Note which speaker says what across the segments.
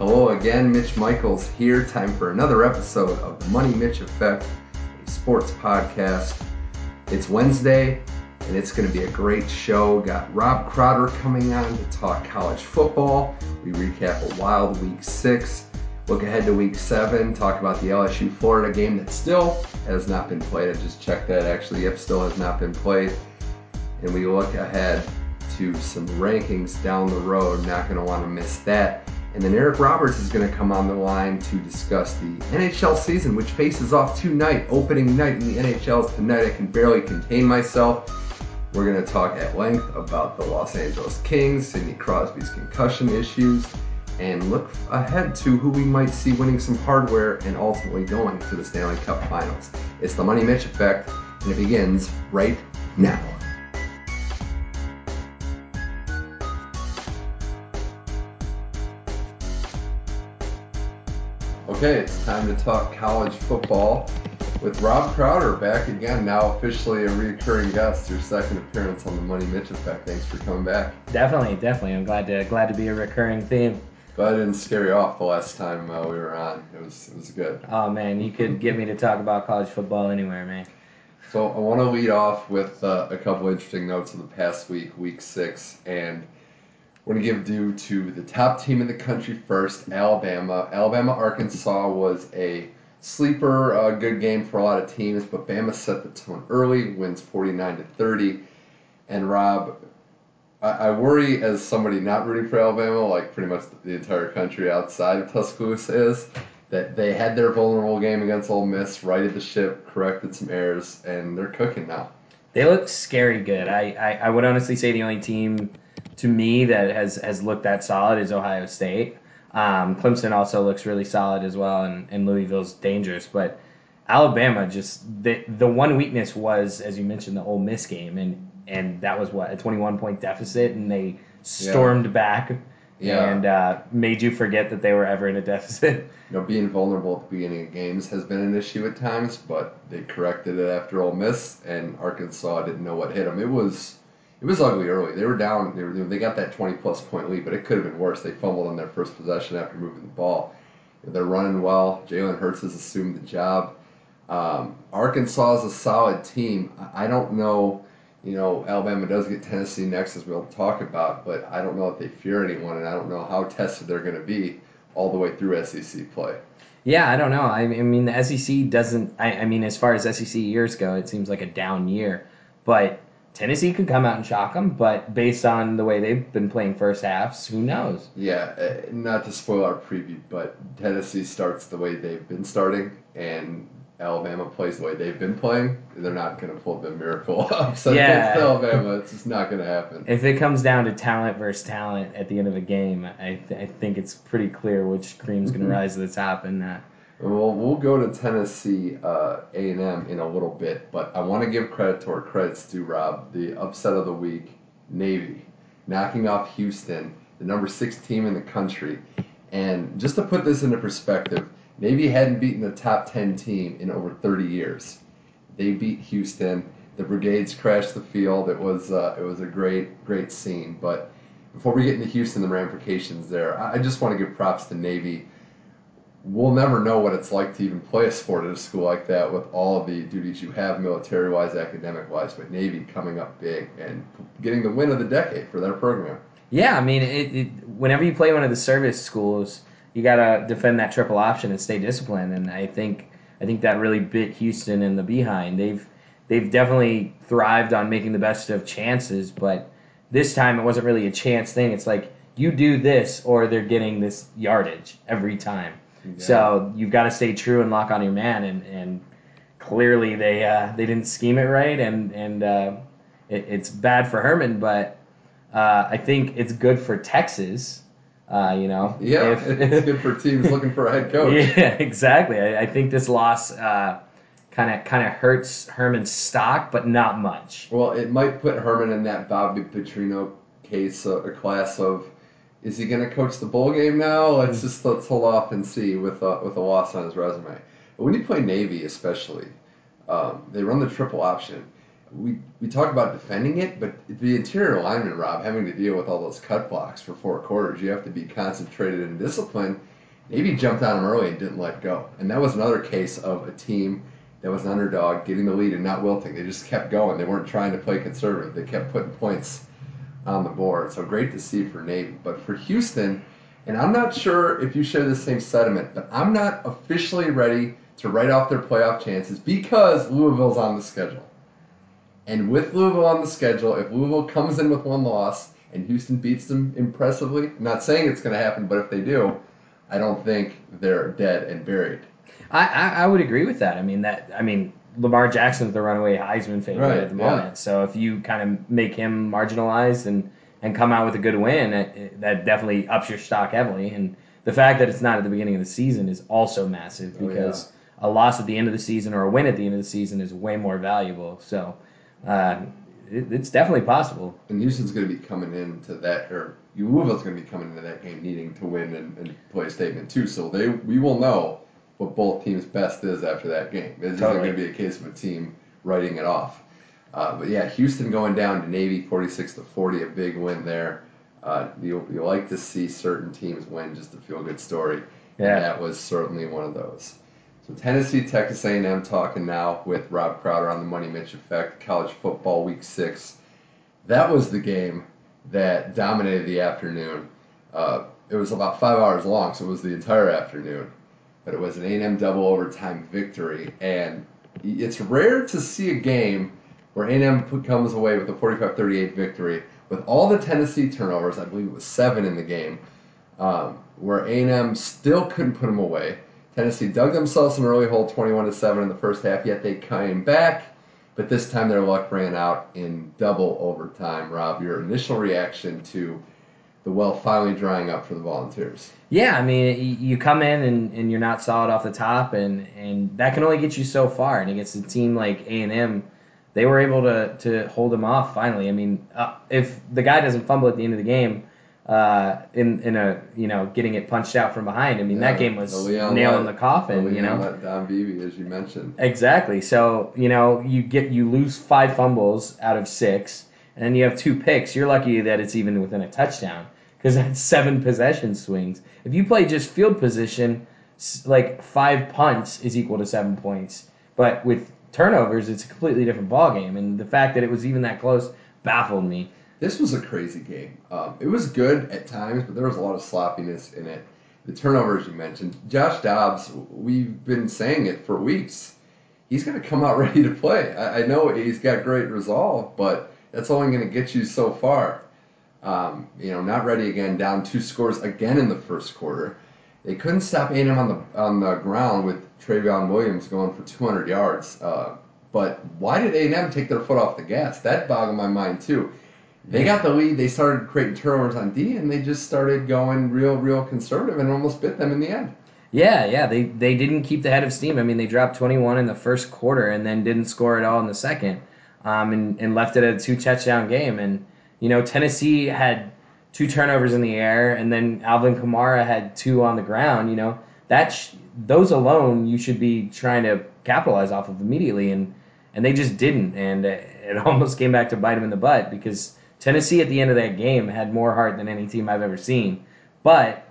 Speaker 1: Hello again, Mitch Michaels here. Time for another episode of the Money Mitch Effect, sports podcast. It's Wednesday, and it's going to be a great show. Got Rob Crowder coming on to talk college football. We recap a wild week six, look ahead to week seven, talk about the LSU Florida game that still has not been played. I just checked that actually, yep, still has not been played. And we look ahead to some rankings down the road. Not going to want to miss that. And then Eric Roberts is going to come on the line to discuss the NHL season, which faces off tonight, opening night in the NHL tonight. I can barely contain myself. We're going to talk at length about the Los Angeles Kings, Sidney Crosby's concussion issues, and look ahead to who we might see winning some hardware and ultimately going to the Stanley Cup Finals. It's the Money Mitch Effect, and it begins right now. Okay, it's time to talk college football with Rob Crowder back again, now officially a recurring guest, your second appearance on the Money Mitch Effect. Thanks for coming back.
Speaker 2: Definitely, definitely. I'm glad to glad to be a recurring theme.
Speaker 1: Glad I didn't scare you off the last time uh, we were on. It was it was good.
Speaker 2: Oh man, you could get me to talk about college football anywhere, man.
Speaker 1: So I want to lead off with uh, a couple interesting notes of the past week, week six, and want to give due to the top team in the country first, Alabama. Alabama Arkansas was a sleeper, uh, good game for a lot of teams, but Bama set the tone early, wins 49 to 30. And Rob, I, worry as somebody not rooting for Alabama, like pretty much the entire country outside of Tuscaloosa is, that they had their vulnerable game against Ole Miss, righted the ship, corrected some errors, and they're cooking now.
Speaker 2: They look scary good. I, I, I would honestly say the only team to me that has has looked that solid is Ohio State. Um, Clemson also looks really solid as well, and, and Louisville's dangerous. But Alabama just the the one weakness was, as you mentioned, the Ole Miss game, and and that was what a 21 point deficit, and they stormed yeah. back. Yeah. And uh, made you forget that they were ever in a deficit.
Speaker 1: You know, being vulnerable at the beginning of games has been an issue at times, but they corrected it after Ole Miss, and Arkansas didn't know what hit them. It was it was ugly early. They were down. They were they got that 20 plus point lead, but it could have been worse. They fumbled on their first possession after moving the ball. They're running well. Jalen Hurts has assumed the job. Um, Arkansas is a solid team. I don't know. You know, Alabama does get Tennessee next, as we'll talk about, but I don't know if they fear anyone, and I don't know how tested they're going to be all the way through SEC play.
Speaker 2: Yeah, I don't know. I, mean, the SEC doesn't. I, I mean, as far as SEC years go, it seems like a down year, but Tennessee could come out and shock them, but based on the way they've been playing first halves, who knows?
Speaker 1: Yeah, uh, not to spoil our preview, but Tennessee starts the way they've been starting, and Alabama plays the way they've been playing. They're not going to pull the miracle upset yeah. against Alabama. It's just not going to happen.
Speaker 2: If it comes down to talent versus talent at the end of a game, I, th- I think it's pretty clear which cream's going to rise to the top in that.
Speaker 1: Well, we'll go to Tennessee uh, A&M in a little bit, but I want to give credit to our credits to Rob. The upset of the week, Navy, knocking off Houston, the number six team in the country. And just to put this into perspective, Navy hadn't beaten the top 10 team in over 30 years. They beat Houston. The Brigades crashed the field. It was uh, it was a great great scene. But before we get into Houston, the ramifications there, I just want to give props to Navy we'll never know what it's like to even play a sport at a school like that with all the duties you have military wise, academic wise, but Navy coming up big and getting the win of the decade for their program.
Speaker 2: Yeah, I mean, it, it, whenever you play one of the service schools, you got to defend that triple option and stay disciplined. And I think I think that really bit Houston in the behind. They've they've definitely thrived on making the best of chances, but this time it wasn't really a chance thing. It's like you do this or they're getting this yardage every time. So you've got to stay true and lock on your man, and, and clearly they uh, they didn't scheme it right, and and uh, it, it's bad for Herman, but uh, I think it's good for Texas. Uh, you know,
Speaker 1: yeah, if, it's good for teams looking for a head coach.
Speaker 2: Yeah, exactly. I, I think this loss kind of kind of hurts Herman's stock, but not much.
Speaker 1: Well, it might put Herman in that Bobby Petrino case, uh, a class of is he going to coach the bowl game now? Let's mm. just let's hold off and see with a, with a loss on his resume. But when you play Navy, especially, um, they run the triple option. We we talk about defending it, but the interior lineman, Rob, having to deal with all those cut blocks for four quarters, you have to be concentrated and disciplined. Navy jumped on him early and didn't let go. And that was another case of a team that was an underdog getting the lead and not wilting. They just kept going. They weren't trying to play conservative. They kept putting points on the board. So great to see for Navy. But for Houston, and I'm not sure if you share the same sentiment, but I'm not officially ready to write off their playoff chances because Louisville's on the schedule. And with Louisville on the schedule, if Louisville comes in with one loss and Houston beats them impressively, I'm not saying it's going to happen, but if they do, I don't think they're dead and buried.
Speaker 2: I, I, I would agree with that. I mean that I mean Lamar Jackson's the runaway Heisman favorite
Speaker 1: Right,
Speaker 2: at the
Speaker 1: yeah.
Speaker 2: moment. So if you kind of make him marginalized and and come out with a good win, it- that definitely ups your stock heavily. And the fact that it's not at the beginning of the season is also massive
Speaker 1: Oh,
Speaker 2: because a loss at the end of the season or a win at the end of the season is way more valuable. So uh, it, it's definitely possible.
Speaker 1: And Houston's going to be coming into that, or Louisville's going to be coming into that game needing to win and, and play a statement too. So they, we will know what both teams' best is after that game. This isn't going to be a case of a team writing it off. Uh, but yeah, Houston going down to Navy, forty-six to forty, a big win there. Uh, you you like to see certain teams win just to feel good story.
Speaker 2: Yeah.
Speaker 1: And that was certainly one of those. So Tennessee, Texas A&M talking now with Rob Crowder on the Money Mitch Effect, college football week six. That was the game that dominated the afternoon. Uh, it was about five hours long, so it was the entire afternoon. But it was an A&M double overtime victory, and it's rare to see a game where A&M comes away with a 45-38 victory with all the Tennessee turnovers. I believe it was seven in the game um, where A&M still couldn't put them away. Tennessee dug themselves an early hole, 21 to seven in the first half. Yet they came back, but this time their luck ran out in double overtime. Rob, your initial reaction to the well finally drying up for the Volunteers?
Speaker 2: Yeah, I mean, you come in and, and you're not solid off the top, and, and that can only get you so far. And against a team like A and M, they were able to to hold them off finally. I mean, uh, if the guy doesn't fumble at the end of the game, uh, in in a you know getting it punched out from behind, I mean that game was
Speaker 1: Leon
Speaker 2: nail in the coffin. you know,
Speaker 1: Don Beebe, as you mentioned.
Speaker 2: Exactly. So you know you get you lose five fumbles out of six, and then you have two picks. You're lucky that it's even within a touchdown because that's seven possession swings. If you play just field position, like five punts is equal to seven points. But with turnovers, it's a completely different ball game. And the fact that it was even that close baffled me.
Speaker 1: This was a crazy game. Um, it was good at times, but there was a lot of sloppiness in it. The turnovers you mentioned. Josh Dobbs, we've been saying it for weeks. He's going to come out ready to play. I, I know he's got great resolve, but that's only going to get you so far. Um, you know, not ready again, down two scores again in the first quarter. They couldn't stop A&M on the on the ground with Trayveon Williams going for 200 yards. Uh, but why did A&M take their foot off the gas? That boggled my mind too. They got the lead. They started creating turnovers on D, and they just started going real, real conservative, and almost bit them in the end.
Speaker 2: Yeah, yeah, they they didn't keep the head of steam. I mean, they dropped 21 in the first quarter and then didn't score at all in the second, um, and and left it at a two touchdown game. And you know, Tennessee had two turnovers in the air, and then Alvin Kamara had two on the ground. You know, that sh- those alone you should be trying to capitalize off of immediately, and and they just didn't, and it almost came back to bite them in the butt because Tennessee at the end of that game had more heart than any team I've ever seen, but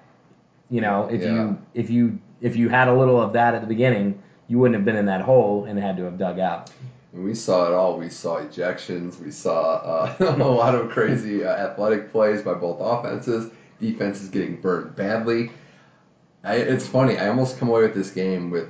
Speaker 2: you know, if
Speaker 1: Yeah.
Speaker 2: you if you if you had a little of that at the beginning, you wouldn't have been in that hole and had to have dug out.
Speaker 1: We saw it all. We saw ejections. We saw uh, a lot of crazy uh, athletic plays by both offenses. Defenses getting burned badly. I, it's funny. I almost come away with this game with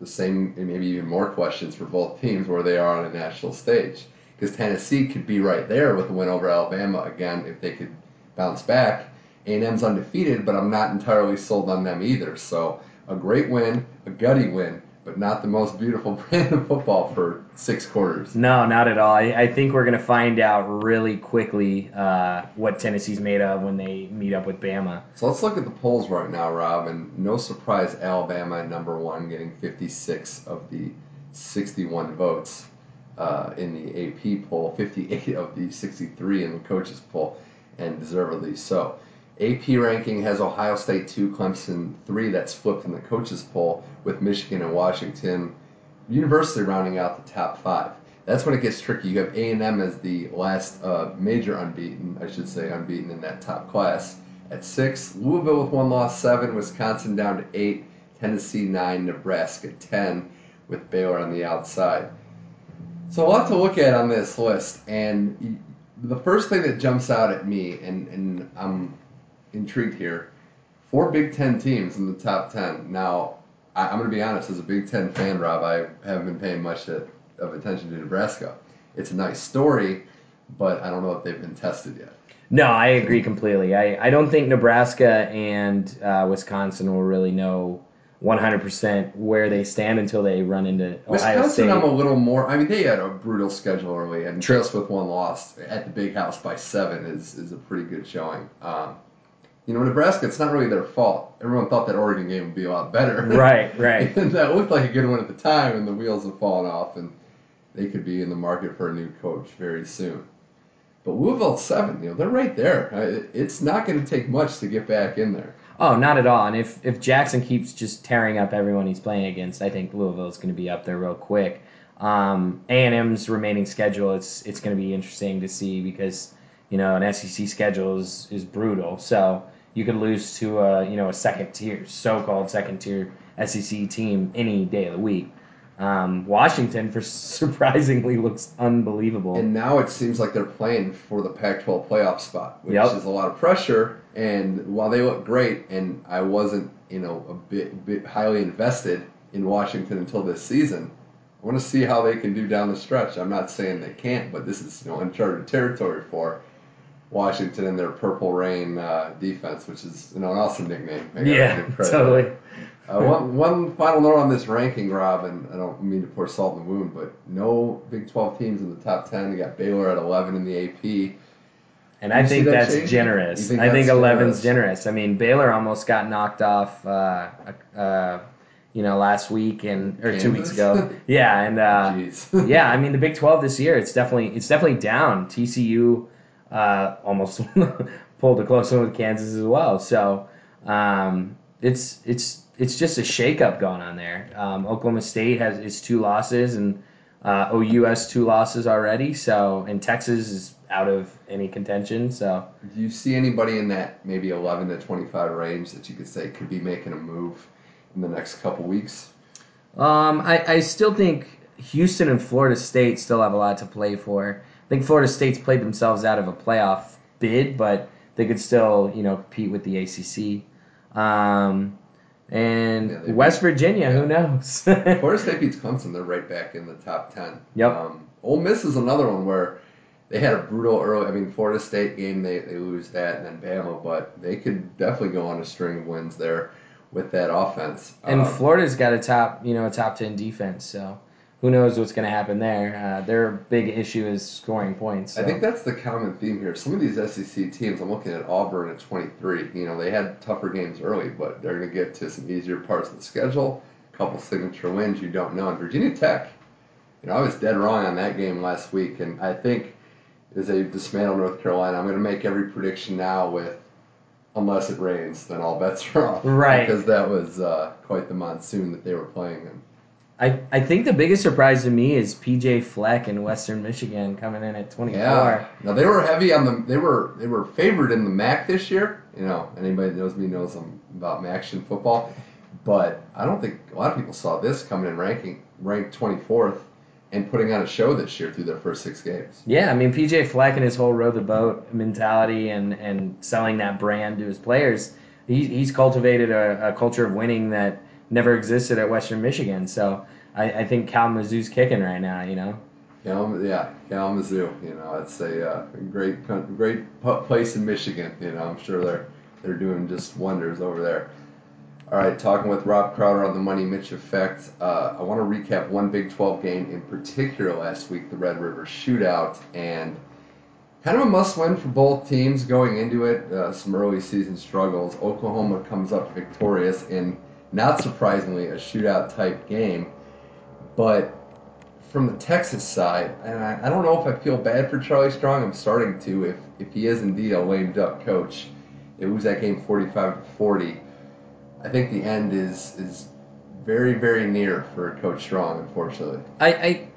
Speaker 1: the same, and maybe even more questions for both teams where they are on a national stage. Because Tennessee could be right there with a win over Alabama again if they could bounce back. A&M's undefeated, but I'm not entirely sold on them either. So a great win, a gutty win, but not the most beautiful brand of football for six quarters.
Speaker 2: No, not at all. I, I think we're going to find out really quickly uh, what Tennessee's made of when they meet up with Bama.
Speaker 1: So let's look at the polls right now, Rob. And no surprise, Alabama at number one, getting 56 of the 61 votes uh, in the AP poll, 58 of the 63 in the coaches poll, and deservedly so. AP ranking has Ohio State 2, Clemson 3. That's flipped in the coaches poll with Michigan and Washington University rounding out the top five. That's when it gets tricky. You have A&M as the last uh, major unbeaten, I should say, unbeaten in that top class. at six. Louisville with one loss, seven. Wisconsin down to eight. Tennessee nine. Nebraska ten, with Baylor on the outside. So a lot to look at on this list, and the first thing that jumps out at me, and, and I'm intrigued here, four Big Ten teams in the top ten. Now, I, am going to be honest, as a Big Ten fan, Rob, I haven't been paying much of attention to Nebraska. It's a nice story, but I don't know if they've been tested yet.
Speaker 2: No, I agree completely. I, I don't think Nebraska and uh, Wisconsin will really know 100% where they stand until they run into Ohio
Speaker 1: Wisconsin,
Speaker 2: State.
Speaker 1: I'm a little more. I mean, they had a brutal schedule early, and just with one loss at the Big House by seven is is a pretty good showing. Um, you know, Nebraska, it's not really their fault. Everyone thought that Oregon game would be a lot better.
Speaker 2: Right, right.
Speaker 1: and that looked like a good one at the time, and the wheels have fallen off, and they could be in the market for a new coach very soon. But Louisville seven, you know, they're right there. It's not going to take much to get back in there.
Speaker 2: Oh, not at all. And if, if Jackson keeps just tearing up everyone he's playing against, I think Louisville is going to be up there real quick. Um, A&M's remaining schedule, it's it's going to be interesting to see because you know an SEC schedule is, is brutal. So you could lose to a you know a second tier, so-called second tier SEC team any day of the week. Um, Washington, for surprisingly, looks unbelievable.
Speaker 1: And now it seems like they're playing for the Pac-12 playoff spot, which yep. is a lot of pressure. And while they look great, and I wasn't, you know, a bit, bit highly invested in Washington until this season, I want to see how they can do down the stretch. I'm not saying they can't, but this is you know uncharted territory for Washington and their Purple Rain uh, defense, which is you know an awesome nickname.
Speaker 2: yeah, totally.
Speaker 1: Uh, one, one final note on this ranking, Rob, and I don't mean to pour salt in the wound, but no Big 12 teams in the top 10. You got Baylor at 11 in the AP.
Speaker 2: And I think that that's generous. Think I think 11's generous. generous. I mean, Baylor almost got knocked off, uh, uh, you know, last week and or Kansas? two weeks ago. Yeah, and uh, yeah, I mean, the Big 12 this year, it's definitely it's definitely down. TCU uh, almost pulled a close one with Kansas as well. So um, it's it's it's just a shakeup going on there. Um, Oklahoma State has its two losses, and uh, OU has two losses already. So, and Texas is out of any contention. So,
Speaker 1: do you see anybody in that maybe 11 to 25 range that you could say could be making a move in the next couple weeks?
Speaker 2: Um, I, I still think Houston and Florida State still have a lot to play for. I think Florida State's played themselves out of a playoff bid, but they could still, you know, compete with the ACC. Um, and yeah, West beat, Virginia, yeah. who knows?
Speaker 1: Florida State beats Clemson. They're right back in the top ten.
Speaker 2: Yep. Um,
Speaker 1: Ole Miss is another one where they had a brutal early. I mean, Florida State game they, they lose that, and then Bama, but they could definitely go on a string of wins there with that offense.
Speaker 2: And um, Florida's got a top, you know, a top ten defense, so who knows what's going to happen there. Uh, their big issue is scoring points. So.
Speaker 1: I think that's the common theme here. Some of these SEC teams, I'm looking at Auburn at 23. You know, they had tougher games early, but they're going to get to some easier parts of the schedule. A couple signature wins you don't know. And Virginia Tech, you know, I was dead wrong on that game last week, and I think as they dismantle North Carolina, I'm going to make every prediction now with unless it rains, then all bets are off.
Speaker 2: Right.
Speaker 1: Because that was uh, quite the monsoon that they were playing in.
Speaker 2: I, I think the biggest surprise to me is PJ Fleck in Western Michigan coming in at 24.
Speaker 1: Yeah. Now they were heavy on the they were they were favored in the MAC this year. You know, anybody that knows me knows I'm about MACtion football, but I don't think a lot of people saw this coming in ranking ranked 24th and putting on a show this year through their first six games.
Speaker 2: Yeah, I mean PJ Fleck and his whole row the boat mentality and and selling that brand to his players, he, he's cultivated a, a culture of winning that never existed at Western Michigan. So I, I think Kalamazoo's kicking right now. You know.
Speaker 1: Yeah, Kalamazoo. You know, it's a uh, great, great place in Michigan. You know, I'm sure they're they're doing just wonders over there. All right, talking with Rob Crowder on the Money Mitch effect. Uh, I want to recap one Big 12 game in particular last week, the Red River Shootout, and kind of a must-win for both teams going into it. Uh, some early season struggles. Oklahoma comes up victorious in not surprisingly, a shootout type game. But from the Texas side, and I, I, don't know if I feel bad for Charlie Strong. I'm starting to, if, if he is indeed a lame duck coach. It was that game 45 to 40. I think the end is is very very near for Coach Strong, unfortunately.
Speaker 2: I, I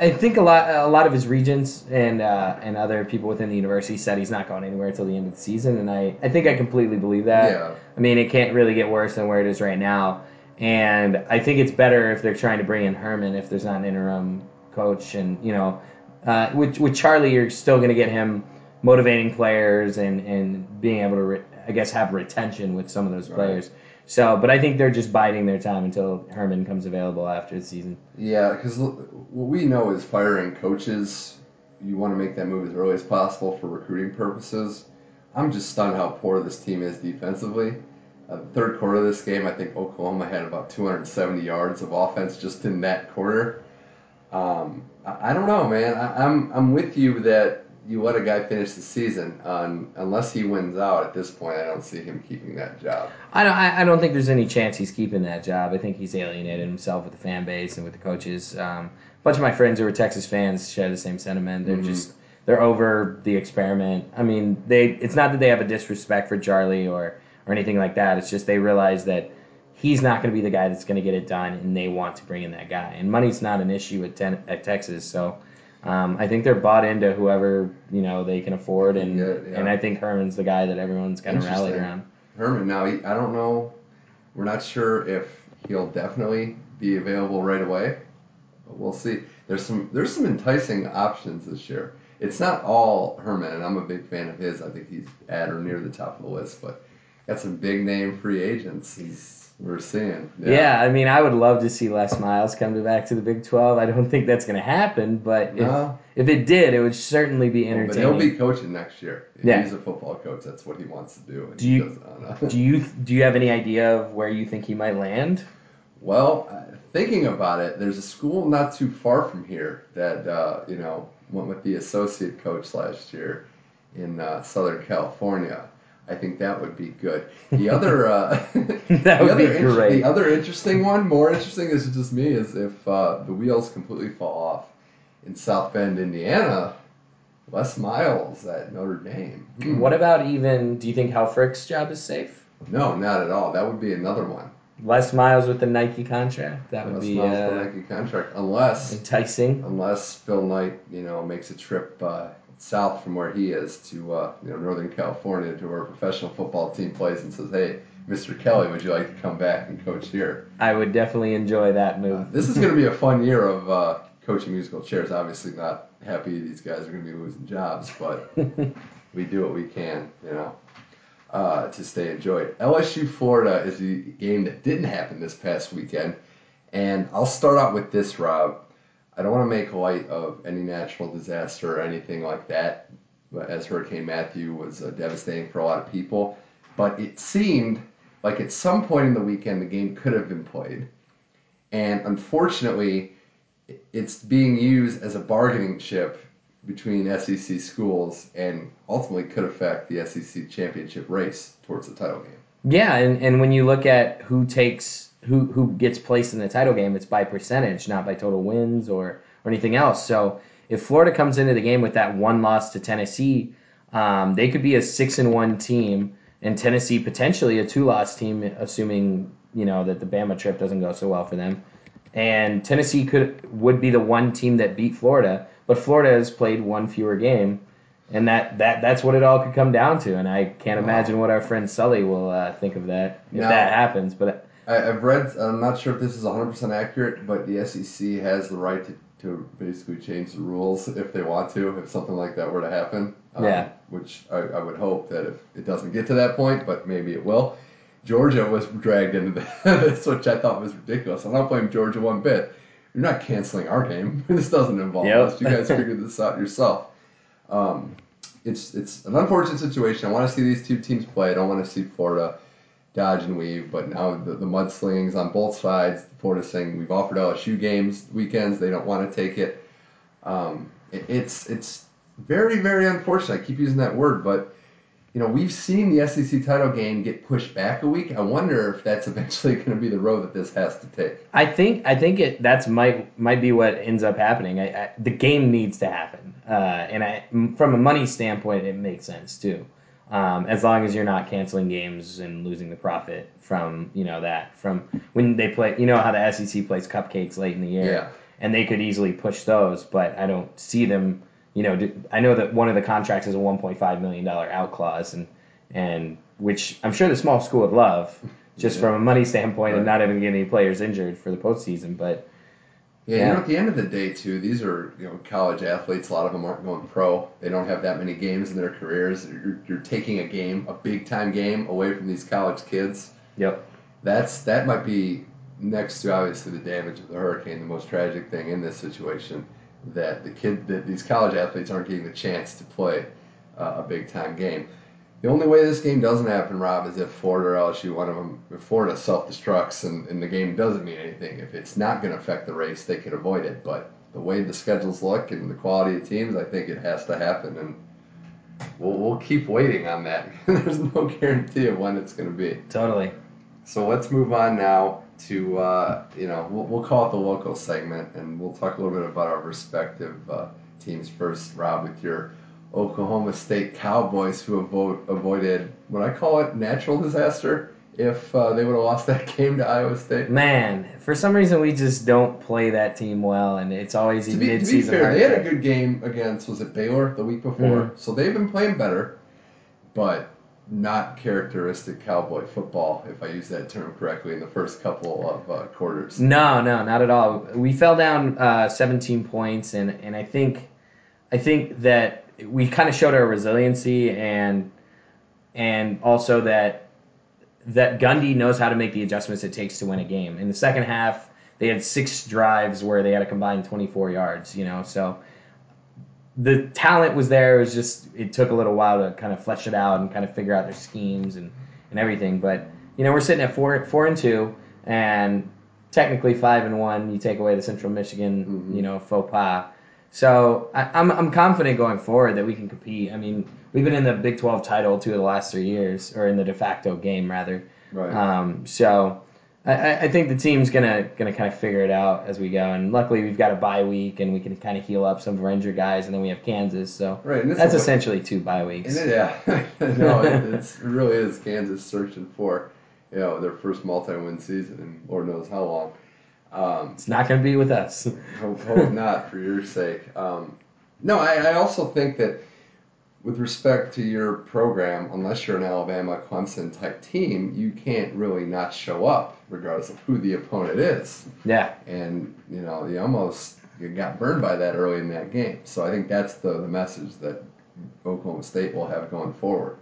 Speaker 2: I think a lot a lot of his regents and uh, and other people within the university said he's not going anywhere until the end of the season, and I, I think I completely believe that.
Speaker 1: Yeah.
Speaker 2: I mean, it can't really get worse than where it is right now, and I think it's better if they're trying to bring in Herman if there's not an interim coach, and you know, uh, with with Charlie, you're still going to get him motivating players and and being able to, re- I guess, have retention with some of those
Speaker 1: Right.
Speaker 2: So, but I think they're just biding their time until Herman comes available after the season.
Speaker 1: Yeah, because what we know is firing coaches. You want to make that move as early as possible for recruiting purposes. I'm just stunned how poor this team is defensively. Uh, third quarter of this game, I think Oklahoma had about 270 yards of offense just in that quarter. Um, I, I don't know, man. I, I'm I'm with you that you let a guy finish the season. Um, unless he wins out at this point, I don't see him keeping that job.
Speaker 2: I don't. I I don't think there's any chance he's keeping that job. I think he's alienated himself with the fan base and with the coaches. Um, a bunch of my friends who are Texas fans share the same sentiment. They're
Speaker 1: Mhm.
Speaker 2: just they're over the experiment. I mean, they. It's not that they have a disrespect for Charlie or or anything like that. It's just they realize that he's not going to be the guy that's going to get it done, and they want to bring in that guy. And money's not an issue at ten, at Texas, so. Um, I think they're bought into whoever you know they can afford, and
Speaker 1: Yeah, yeah.
Speaker 2: and I think Herman's the guy that everyone's kind of rallied around.
Speaker 1: Herman. Now, he, I don't know. We're not sure if he'll definitely be available right away, but we'll see. There's some there's some enticing options this year. It's not all Herman, and I'm a big fan of his. I think he's at or near the top of the list, but got some big name free agents. He's we're seeing.
Speaker 2: Yeah. I mean, I would love to see Les Miles come to back to the Big 12. I don't think that's going to happen, but if,
Speaker 1: No.
Speaker 2: if it did, it would certainly be entertaining.
Speaker 1: But he'll be coaching next year. If
Speaker 2: Yeah.
Speaker 1: He's a football coach. That's what he wants to do.
Speaker 2: Do you- do you do you have any idea of where you think he might land?
Speaker 1: Well, uh, thinking about it, there's a school not too far from here that uh, you know went with the associate coach last year in uh, Southern California. I think that would be good. The other, uh,
Speaker 2: That would be
Speaker 1: other int-
Speaker 2: great.
Speaker 1: the other interesting one, more interesting, is just me, is if uh, the wheels completely fall off in South Bend, Indiana. Les Miles at Notre Dame. Hmm.
Speaker 2: What about even? Do you think Helfrich's job is safe?
Speaker 1: No, not at all. That would be another one.
Speaker 2: Les Miles with the Nike contract that would
Speaker 1: Les
Speaker 2: be
Speaker 1: Miles
Speaker 2: uh,
Speaker 1: Nike contract, unless
Speaker 2: enticing.
Speaker 1: unless Phil Knight, you know, makes a trip uh, south from where he is to uh, you know Northern California to where a professional football team plays and says, "Hey, Mr. Kelly, would you like to come back and coach here?"
Speaker 2: I would definitely enjoy that
Speaker 1: Uh,
Speaker 2: move.
Speaker 1: this is going to be a fun year of uh, coaching musical chairs. Obviously, not happy these guys are going to be losing jobs, but we do what we can, you know, uh, to stay enjoyed. LSU Florida is the game that didn't happen this past weekend, and I'll start out with this, Rob. I don't want to make light of any natural disaster or anything like that, as Hurricane Matthew was uh, devastating for a lot of people. But it seemed like at some point in the weekend the game could have been played, and unfortunately, it's being used as a bargaining chip between SEC schools and ultimately could affect the SEC championship race towards the title game.
Speaker 2: Yeah, and, and when you look at who takes who who gets placed in the title game, it's by percentage, not by total wins or or anything else. So if Florida comes into the game with that one loss to Tennessee, um, they could be a six and one team, and Tennessee potentially a two loss team, assuming you know that the Bama trip doesn't go so well for them. And Tennessee could would be the one team that beat Florida, but Florida has played one fewer game, and that, that that's what it all could come down to. And I can't
Speaker 1: Wow.
Speaker 2: imagine what our friend Sully will uh, think of that if
Speaker 1: Now-
Speaker 2: that happens. But
Speaker 1: I, I've read, I'm not sure if this is 100% accurate, but the SEC has the right to, to basically change the rules if they want to, if something like that were to happen. Um,
Speaker 2: Yeah.
Speaker 1: Which I, I would hope that if it doesn't get to that point, but maybe it will. Georgia was dragged into this, which I thought was ridiculous. I don't blame Georgia one bit. You're not canceling our game. this doesn't involve
Speaker 2: Yep.
Speaker 1: us. You guys figured this out yourself. Um, it's it's an unfortunate situation. I want to see these two teams play. I don't want to see Florida dodge and weave. But now the, the mudslingings on both sides. Florida saying we've offered LSU games weekends. They don't want to take it. Um, it. It's it's very very unfortunate. I keep using that word, but you know we've seen the SEC title game get pushed back a week. I wonder if that's eventually going to be the road that this has to take.
Speaker 2: I think I think it that's might might be what ends up happening. I, I, the game needs to happen, uh, and I, from a money standpoint, it makes sense too. Um, as long as you're not canceling games and losing the profit from you know that from when they play, you know how the SEC plays cupcakes late in the year.
Speaker 1: Yeah.
Speaker 2: and they could easily push those. But I don't see them. You know, do- I know that one of the contracts is a 1.5 million dollar out clause, and and which I'm sure the small school would love, just
Speaker 1: Yeah.
Speaker 2: from a money standpoint, and not even to get any players injured for the postseason. But
Speaker 1: Yeah, you know, at the end of the day, too, these are you know college athletes. A lot of them aren't going pro. They don't have that many games in their careers. You're, you're taking a game, a big time game, away from these college kids.
Speaker 2: yep,
Speaker 1: That's that might be next to obviously the damage of the hurricane, the most tragic thing in this situation. That the kid, that these college athletes aren't getting the chance to play uh, a big time game. The only way this game doesn't happen, Rob, is if Florida or LSU, one of them, if Florida self-destructs and, and the game doesn't mean anything. If it's not going to affect the race, they could avoid it. But the way the schedules look and the quality of teams, I think it has to happen, and we'll, we'll keep waiting on that. There's no guarantee of when it's going to be.
Speaker 2: totally.
Speaker 1: So let's move on now to uh, you know we'll, we'll call it the local segment, and we'll talk a little bit about our respective uh, teams first. Rob, with your Oklahoma State Cowboys, who avo- avoided what I call it natural disaster if uh, they would have lost that game to Iowa State.
Speaker 2: Man, for some reason we just don't play that team well, and it's always
Speaker 1: To be, to be
Speaker 2: mid-season.
Speaker 1: fair, they had a good game against was it Baylor the week before,
Speaker 2: Mhm.
Speaker 1: so they've been playing better, but not characteristic Cowboy football, if I use that term correctly, in the first couple of uh, quarters.
Speaker 2: No, no, not at all. We fell down uh, 17 points, and, and I think I think that we kind of showed our resiliency and and also that that Gundy knows how to make the adjustments it takes to win a game. In the second half, they had six drives where they had a combined 24 yards. You know, so the talent was there. It was just it took a little while to kind of flesh it out and kind of figure out their schemes and, and everything. But you know, we're sitting at four four and two, and technically five and one. You take away the Central Michigan,
Speaker 1: Mhm.
Speaker 2: you know, faux pas. So I, I'm I'm confident going forward that we can compete. I mean, we've been in the Big 12 title two of the last three years, or in the de facto game rather.
Speaker 1: Right.
Speaker 2: Um, so I- I, think the team's gonna gonna kind of figure it out as we go. And luckily, we've got a bye week, and we can kind of heal up some of our injured guys, and then we have Kansas. So
Speaker 1: right.
Speaker 2: That's essentially two bye weeks.
Speaker 1: It, yeah, no, it, it's, it really is Kansas searching for, you know, their first multi-win season in Lord knows how long. Um,
Speaker 2: It's not gonna be with us.
Speaker 1: hope, hope not for your sake. Um, no, I, I also think that with respect to your program, unless you're an Alabama Clemson type team, you can't really not show up, regardless of who the opponent is.
Speaker 2: Yeah,
Speaker 1: And you know, you almost you got burned by that early in that game. So I think that's the, the message that Oklahoma State will have going forward.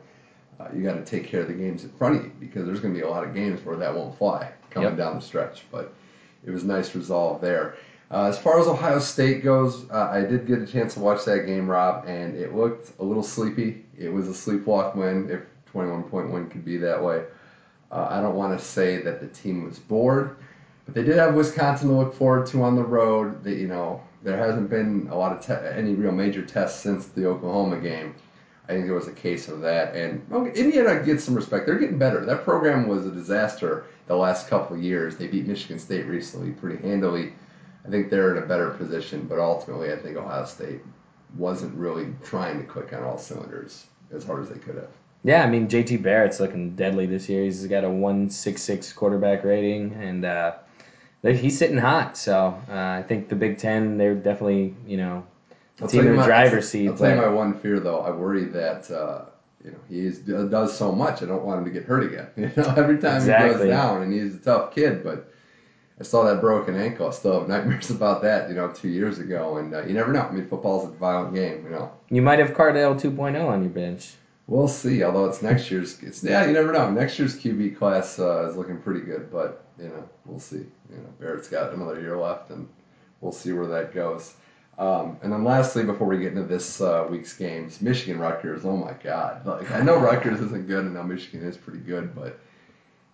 Speaker 1: Uh, you got to take care of the games in front of you because there's going to be a lot of games where that won't fly coming
Speaker 2: Yep.
Speaker 1: down the stretch. But it was nice resolve there. Uh, as far as Ohio State goes, uh, I did get a chance to watch that game, Rob, and it looked a little sleepy. It was a sleepwalk win, if 21 point win could be that way. Uh, I don't want to say that the team was bored, but they did have Wisconsin to look forward to on the road. That you know there hasn't been a lot of te- any real major tests since the Oklahoma game. I think there was a case of that, and well, Indiana gets some respect. They're getting better. That program was a disaster the last couple of years. They beat Michigan State recently pretty handily. I think they're in a better position, but ultimately, I think Ohio State wasn't really trying to click on all cylinders as hard as they could have.
Speaker 2: yeah. I mean, JT Barrett's looking deadly this year. He's got a one six six quarterback rating, and uh, he's sitting hot. So uh, I think the Big Ten, they're definitely you know
Speaker 1: I'll
Speaker 2: team in the
Speaker 1: my-
Speaker 2: driver's seat.
Speaker 1: I'll tell you my one fear, though. I worry that uh, you know he is, does so much. I don't want him to get hurt again. You know, every time he goes down, and he's a tough kid, but I saw that broken ankle. I still have nightmares about that. You know, two years ago, and uh, you never know. I mean, football's a violent game. You know,
Speaker 2: You might have Cardale 2.0 on your bench.
Speaker 1: we'll see. Although it's next year's, it's yeah, you never know. Next year's QB class uh, is looking pretty good, but you know, we'll see. You know, Barrett's got another year left, and we'll see where that goes. Um, and then lastly, before we get into this uh, week's games, Michigan Rutgers. Oh my God! Like I know Rutgers isn't good, and now Michigan is pretty good, but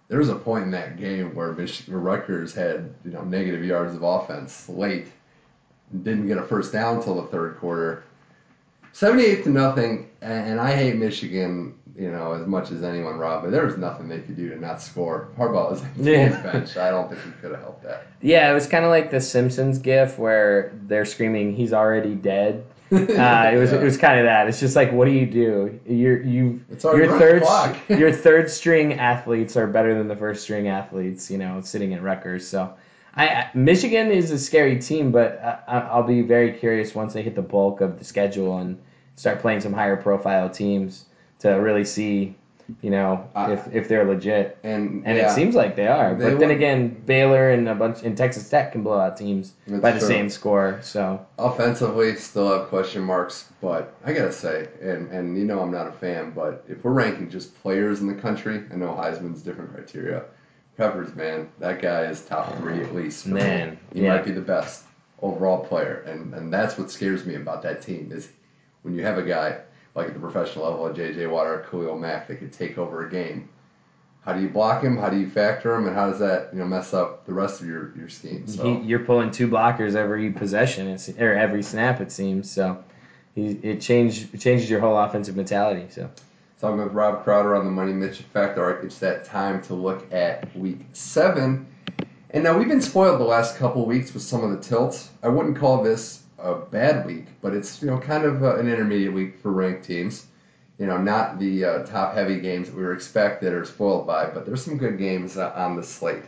Speaker 1: there was a point in that game where Michigan Rutgers had you know negative yards of offense late, didn't get a first down until the third quarter. Seventy-eight to nothing, and I hate Michigan, you know, as much as anyone, Rob. But there was nothing they could do to not score. Harbaugh was on
Speaker 2: Yeah.
Speaker 1: his bench. I don't think he could have helped that.
Speaker 2: Yeah, it was kind of like the Simpsons gif where they're screaming, "He's already dead." Uh, it was
Speaker 1: Yeah.
Speaker 2: it was kind of that. It's just like, what do you do? You're you your third your third string athletes are better than the first string athletes. You know, sitting at Rutgers. So I, I Michigan is a scary team, but I, I'll be very curious once they hit the bulk of the schedule and start playing some higher profile teams to really see, you know,
Speaker 1: Uh,
Speaker 2: if if they're legit.
Speaker 1: And
Speaker 2: And
Speaker 1: yeah,
Speaker 2: it seems like they are.
Speaker 1: They
Speaker 2: but then
Speaker 1: won-
Speaker 2: again, Baylor and a bunch and Texas Tech can blow out teams
Speaker 1: That's
Speaker 2: by the
Speaker 1: true.
Speaker 2: same score. So
Speaker 1: offensively still have question marks, but I gotta say, and and you know I'm not a fan, but if we're ranking just players in the country, I know Heisman's different criteria. Peppers, man, that guy is top three at least.
Speaker 2: Man,
Speaker 1: me. he
Speaker 2: yeah.
Speaker 1: might be the best overall player, and and that's what scares me about that team is when you have a guy like at the professional level, a J.J. Watt or Khalil Mack that could take over a game. How do you block him? How do you factor him? And how does that you know mess up the rest of your your scheme? So.
Speaker 2: he, you're pulling two blockers every possession it's, or every snap it seems. So he, it changed it changes your whole offensive mentality. So
Speaker 1: Talking with Rob Crowder on the Money Mitch Effect. All right, it's that time to look at week seven. And now we've been spoiled the last couple weeks with some of the tilts. I wouldn't call this a bad week, but it's you know kind of uh, an intermediate week for ranked teams. You know, not the uh, top heavy games that we were expected or spoiled by, but there's some good games uh, on the slate.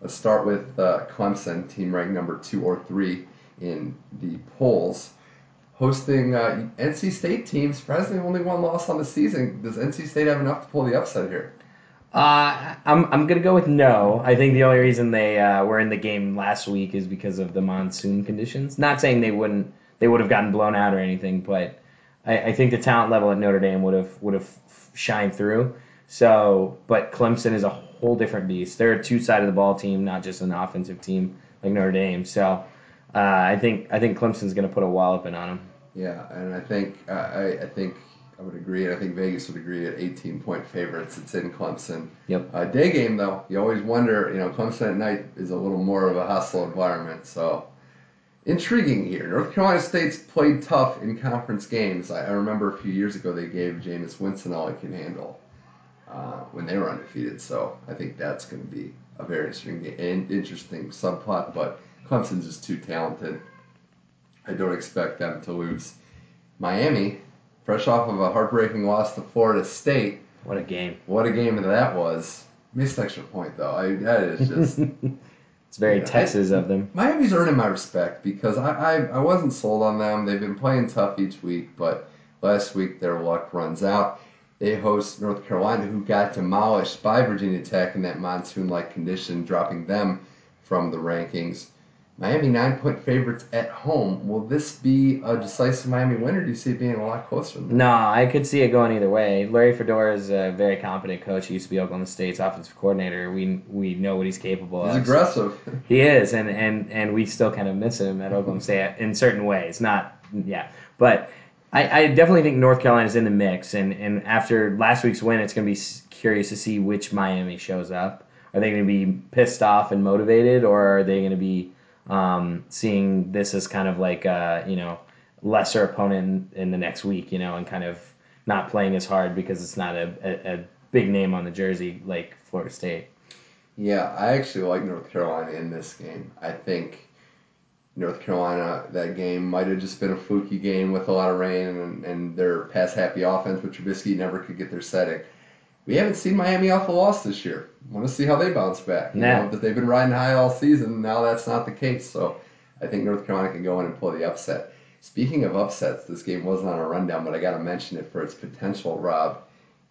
Speaker 1: Let's start with uh, Clemson, team ranked number two or three in the polls hosting uh, NC State team. Surprisingly, only one loss on the season. Does NC State have enough to pull the upset here?
Speaker 2: Uh, I'm I'm gonna go with no. I think the only reason they uh, were in the game last week is because of the monsoon conditions. Not saying they wouldn't they would have gotten blown out or anything, but I, I think the talent level at Notre Dame would have would have shined through. So, but Clemson is a whole different beast. They're a two side of the ball team, not just an offensive team like Notre Dame. So, uh, I think I think Clemson's to put a walloping on them.
Speaker 1: Yeah, and I think uh, I, I think I would agree, and I think Vegas would agree at 18 point favorites. It's in Clemson.
Speaker 2: Yep.
Speaker 1: Uh, day game though, you always wonder. You know, Clemson at night is a little more of a hostile environment. So intriguing here. North Carolina State's played tough in conference games. I, I remember a few years ago they gave Jameis Winston all he can handle uh, when they were undefeated. So I think that's going to be a very interesting game, and interesting subplot. But Clemson's just too talented. I don't expect them to lose. Miami, fresh off of a heartbreaking loss to Florida State.
Speaker 2: What a game!
Speaker 1: What a game that was. Missed extra point though. I, that is just
Speaker 2: It's very
Speaker 1: Yeah, I-
Speaker 2: Texas of them.
Speaker 1: Miami's earning my respect because I, I I wasn't sold on them. They've been playing tough each week, but last week their luck runs out. They host North Carolina, who got demolished by Virginia Tech in that monsoon-like condition, dropping them from the rankings. Miami nine point favorites at home. Will this be a decisive Miami win, or do you see it being a lot closer? Than that?
Speaker 2: No, I could see it going either way. Larry Fedora is a very competent coach. He used to be Oklahoma State's offensive coordinator. We we know what he's capable
Speaker 1: He's
Speaker 2: of.
Speaker 1: He's aggressive.
Speaker 2: He is, and, and, and we still kind of miss him at Oklahoma State in certain ways. Not yeah, but I, I definitely think North Carolina's in the mix. And, and after last week's win, it's going to be curious to see which Miami shows up. Are they going to be pissed off and motivated, or are they going to be um, seeing this as kind of like a, you know lesser opponent in, in the next week, you know, and kind of not playing as hard because it's not a, a, a big name on the jersey like Florida State.
Speaker 1: Yeah, I actually like North Carolina in this game. I think North Carolina, that game might have just been a fluky game with a lot of rain and, and their pass happy offense, but Trubisky never could get their setting. We haven't seen Miami off a loss this year. Want to see how they bounce back. You
Speaker 2: Yeah.
Speaker 1: know, that they've been riding high all season. Now that's not the case. So I think North Carolina can go in and pull the upset. Speaking of upsets, this game wasn't on a rundown, but I got to mention it for its potential, Rob.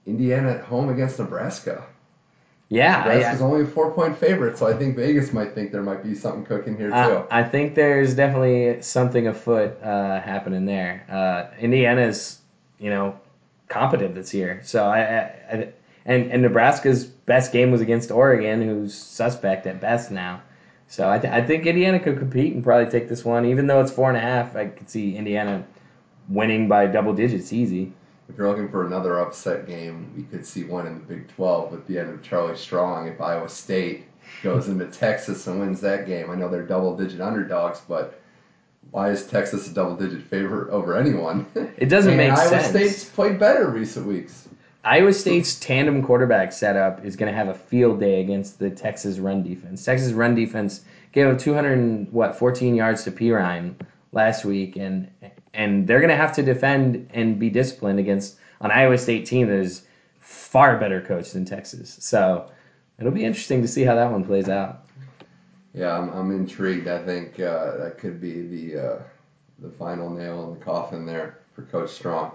Speaker 1: Indiana at home against Nebraska.
Speaker 2: Yeah, I-
Speaker 1: Nebraska's only a four point favorite, so I think Vegas might think there might be something cooking here too.
Speaker 2: I, I think there's definitely something afoot uh, happening there. Uh, Indiana's, you know, competent this year. So I, I, I and and Nebraska's best game was against Oregon, who's suspect at best now. So I, th- I think Indiana could compete and probably take this one, even though it's four and a half. I could see Indiana winning by double digits easy.
Speaker 1: if you're looking for another upset game, we could see one in the Big 12 with the end of Charlie Strong if Iowa State goes into Texas and wins that game. I know they're double digit underdogs, but why is Texas a double digit favorite over anyone?
Speaker 2: It doesn't make
Speaker 1: Iowa
Speaker 2: sense.
Speaker 1: Iowa State's played better recent weeks.
Speaker 2: Iowa State's tandem quarterback setup is going to have a field day against the Texas run defense. Texas run defense gave up 200 what 14 yards to Perine last week, and and they're going to have to defend and be disciplined against an Iowa State team that is far better coached than Texas. So it'll be interesting to see how that one plays out.
Speaker 1: Yeah, I'm, I'm intrigued. I think uh, that could be the uh, the final nail in the coffin there for Coach Strong.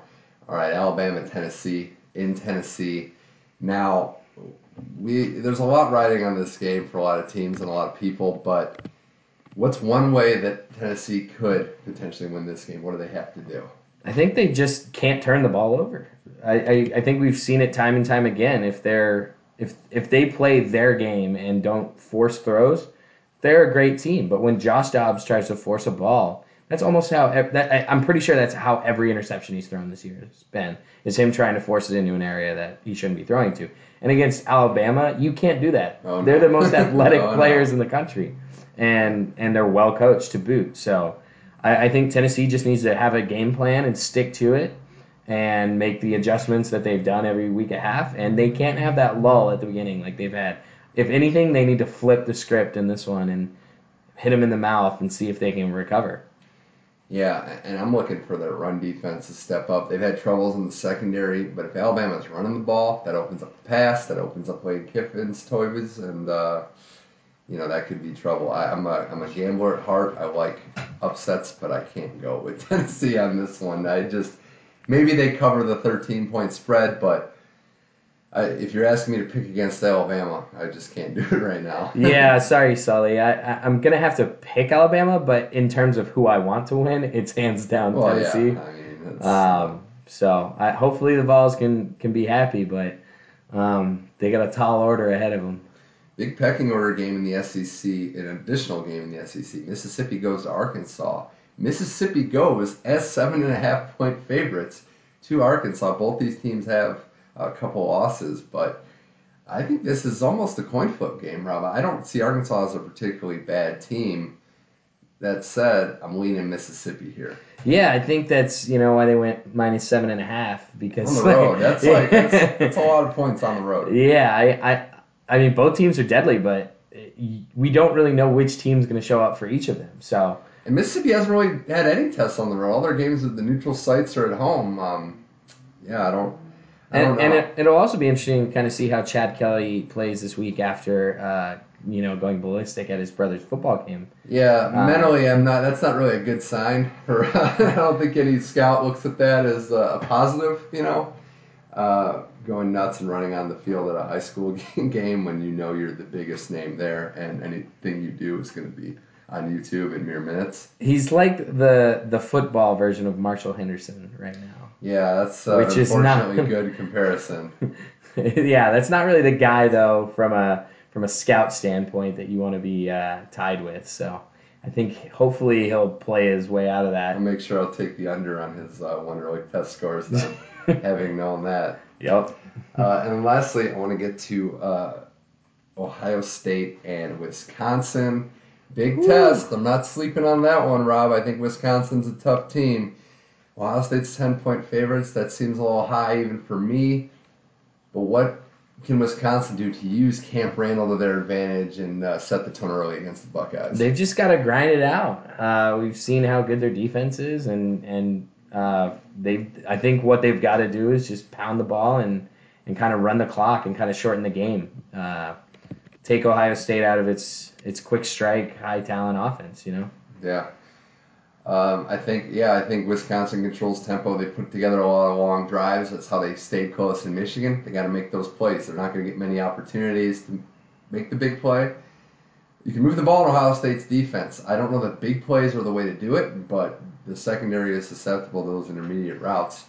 Speaker 1: All right, Alabama, Tennessee in Tennessee. Now, we there's a lot riding on this game for a lot of teams and a lot of people, but what's one way that Tennessee could potentially win this game? What do they have to do?
Speaker 2: I think they just can't turn the ball over. I, I, I think we've seen it time and time again. If they're if if they play their game and don't force throws, they're a great team. But when Josh Dobbs tries to force a ball, that's almost how that I, I'm pretty sure that's how every interception he's thrown this year has been. Is him trying to force it into an area that he shouldn't be throwing to. And against Alabama, you can't do that.
Speaker 1: Oh, no.
Speaker 2: They're the most athletic
Speaker 1: No, no.
Speaker 2: players in the country, and and they're well coached to boot. So I, I think Tennessee just needs to have a game plan and stick to it, and make the adjustments that they've done every week and a half. And they can't have that lull at the beginning like they've had. If anything, they need to flip the script in this one and hit him in the mouth and see if they can recover.
Speaker 1: Yeah, and I'm looking for their run defense to step up. They've had troubles in the secondary, but if Alabama's running the ball, that opens up the pass, that opens up Lane Kiffin's, toys, and uh, you know that could be trouble. I, I'm a I'm a gambler at heart. I like upsets, but I can't go with Tennessee on this one. I just maybe they cover the 13 point spread, but I, if you're asking me to pick against Alabama, I just can't do it right now.
Speaker 2: yeah, sorry, Sully. I, I, I'm gonna have to pick Alabama, but in terms of who I want to win, it's hands down
Speaker 1: well,
Speaker 2: Tennessee.
Speaker 1: yeah. I mean,
Speaker 2: Um, so I, hopefully the Vols can can be happy, but um, they got a tall order ahead of them.
Speaker 1: Big pecking order game in the SEC, an additional game in the SEC. Mississippi goes to Arkansas. Mississippi goes as seven and a half point favorites to Arkansas. Both these teams have a couple losses, but I think this is almost a coin flip game, Rob. I don't see Arkansas as a particularly bad team. That said, I'm leaning Mississippi here.
Speaker 2: Yeah, I think that's you know why they went minus seven and a half because
Speaker 1: On the road, that's like that's, that's a lot of points on the road.
Speaker 2: Yeah, I, I I mean both teams are deadly, but we don't really know which team's going to show up for each of them. So
Speaker 1: And Mississippi hasn't really had any tests on the road. All their games at the neutral sites are at home. Um, yeah, I don't.
Speaker 2: And, and it, it'll also be interesting to kind of see how Chad Kelly plays this week after uh, you know going ballistic at his brother's football game.
Speaker 1: yeah,
Speaker 2: um,
Speaker 1: mentally, I'm not. That's not really a good sign. For I don't think any scout looks at that as a, a positive. You know, uh, going nuts and running on the field at a high school game when you know you're the biggest name there, and anything you do is going to be on YouTube in mere minutes.
Speaker 2: He's like the the football version of Marshall Henderson right now.
Speaker 1: Yeah, that's uh,
Speaker 2: Which is not-
Speaker 1: good comparison.
Speaker 2: yeah, that's not really the guy though from a from a scout standpoint that you want to be uh, tied with. So I think hopefully he'll play his way out of that.
Speaker 1: I'll make sure I'll take the under on his uh, Wonderlic test scores then, having known that.
Speaker 2: Yep.
Speaker 1: Uh, and lastly, I want to get to uh, Ohio State and Wisconsin. Big
Speaker 2: Woo.
Speaker 1: test. I'm not sleeping on that one, Rob. I think Wisconsin's a tough team. Ohio State's 10 point favorites. That seems a little high even for me. But what can Wisconsin do to use Camp Randall to their advantage and uh, set the tone early against the Buckeyes?
Speaker 2: They've just got to grind it out. Uh, we've seen how good their defense is, and and uh, they. I think what they've got to do is just pound the ball and and kind of run the clock and kind of shorten the game. Take Ohio State out of its its quick strike, high talent offense. You know.
Speaker 1: Yeah. Um, I think yeah, I think Wisconsin controls tempo. They put together a lot of long drives. That's how they stayed close in Michigan. They got to make those plays. They're not going to get many opportunities to make the big play. You can move the ball in Ohio State's defense. I don't know that big plays are the way to do it, but the secondary is susceptible to those intermediate routes.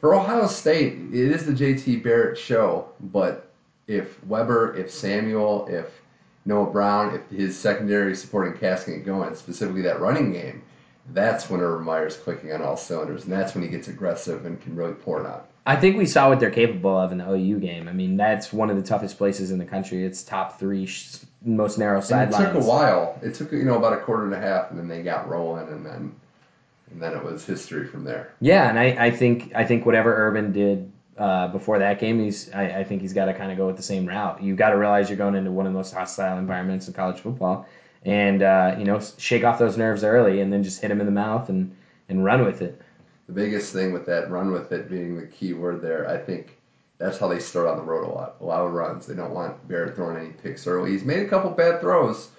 Speaker 1: For Ohio State, it is the JT Barrett show, but if Weber, if Samuel, if Noah Brown, if his secondary supporting cast can get going, specifically that running game, that's when Urban Meyer's clicking on all cylinders, and that's when he gets aggressive and can really pour it out.
Speaker 2: I think we saw what they're capable of in the OU game. I mean, that's one of the toughest places in the country. It's top three sh- most narrow
Speaker 1: And it took a while. It took you know about a quarter and a half, and then they got rolling, and then and then it was history from there.
Speaker 2: Yeah, and I, I think I think whatever Urban did uh, before that game, he's I, I think he's got to kind of go with the same route. You've got to realize you're going into one of the most hostile environments in college football, and uh, you know shake off those nerves early, and then just hit him in the mouth and and run with it.
Speaker 1: The biggest thing with that run with it being the key word there, I think that's how they start on the road a lot. A lot of runs. They don't want Barrett throwing any picks early. He's made a couple bad throws,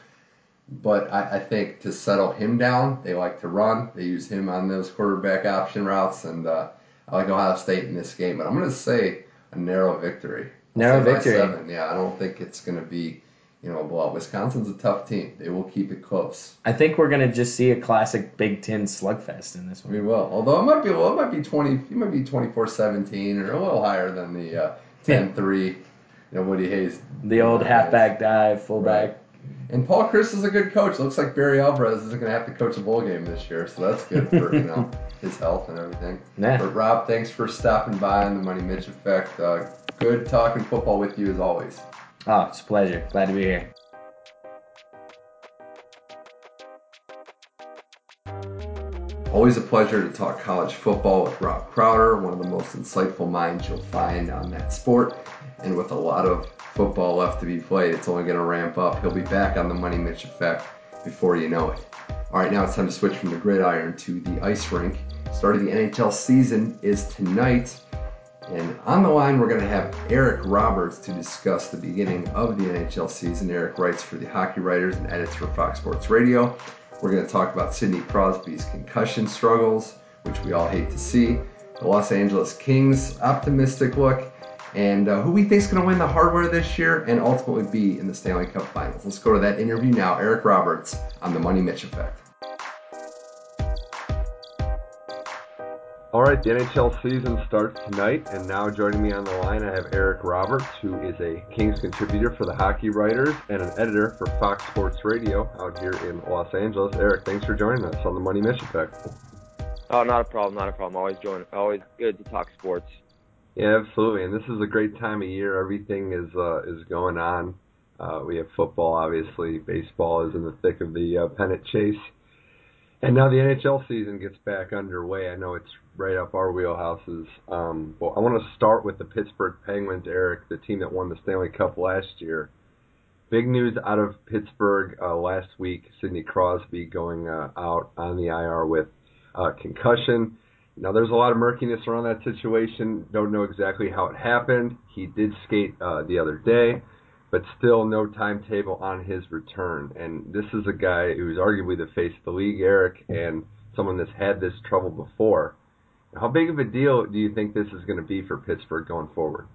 Speaker 1: But I, I think to settle him down, they like to run. They use him on those quarterback option routes, and uh, I like Ohio State in this game. But I'm going to say a narrow victory.
Speaker 2: Narrow victory.
Speaker 1: Seven. Yeah, I don't think it's going to be you know, well, Wisconsin's a tough team. They will keep it close.
Speaker 2: I think we're gonna just see a classic Big Ten slugfest in this one.
Speaker 1: We will. Although it might be, well, it might be twenty, it might be 24-17 or a little higher than the uh, 10-3. You know, Woody Hayes.
Speaker 2: The old halfback dive, fullback. Right.
Speaker 1: And Paul Chryst is a good coach. Looks like Barry Alvarez isn't going to have to coach a bowl game this year, so that's good for you know his health and everything.
Speaker 2: Yeah.
Speaker 1: But Rob, thanks for stopping by on the Money Mitch Effect. Uh, good talking football with you as always.
Speaker 2: Oh, it's a pleasure. Glad to be here.
Speaker 1: Always a pleasure to talk college football with Rob Crowder, one of the most insightful minds you'll find on that sport. And with a lot of football left to be played, it's only going to ramp up. He'll be back on the Money Mitch effect before you know it. All right, now it's time to switch from the gridiron to the ice rink. Start of the NHL season is tonight. And on the line, we're going to have Eric Roberts to discuss the beginning of the NHL season. Eric writes for the Hockey Writers and edits for Fox Sports Radio. We're going to talk about Sidney Crosby's concussion struggles, which we all hate to see, the Los Angeles Kings' optimistic look, and uh, who we think is going to win the hardware this year and ultimately be in the Stanley Cup Finals. Let's go to that interview now. Eric Roberts on the Money Mitch Effect.
Speaker 3: All right, the NHL season starts tonight, and now joining me on the line, I have Eric Roberts, who is a Kings contributor for the Hockey Writers and an editor for Fox Sports Radio out here in Los Angeles. Eric, thanks for joining us on the Money Mitch Effect.
Speaker 4: Oh, not a problem, not a problem. Always join. Always good to talk sports.
Speaker 3: Yeah, absolutely. And this is a great time of year. Everything is uh, is going on. Uh, we have football, obviously. Baseball is in the thick of the uh, pennant chase. And now the NHL season gets back underway. I know it's right up our wheelhouses. Um, well, I want to start with the Pittsburgh Penguins, Eric, the team that won the Stanley Cup last year. Big news out of Pittsburgh uh, last week: Sidney Crosby going uh, out on the IR with concussion. Now, there's a lot of murkiness around that situation. Don't know exactly how it happened. He did skate uh, the other day but still no timetable on his return. And this is a guy who's arguably the face of the league, Eric, and someone that's had this trouble before. How big of a deal do you think this is going to be for Pittsburgh going forward?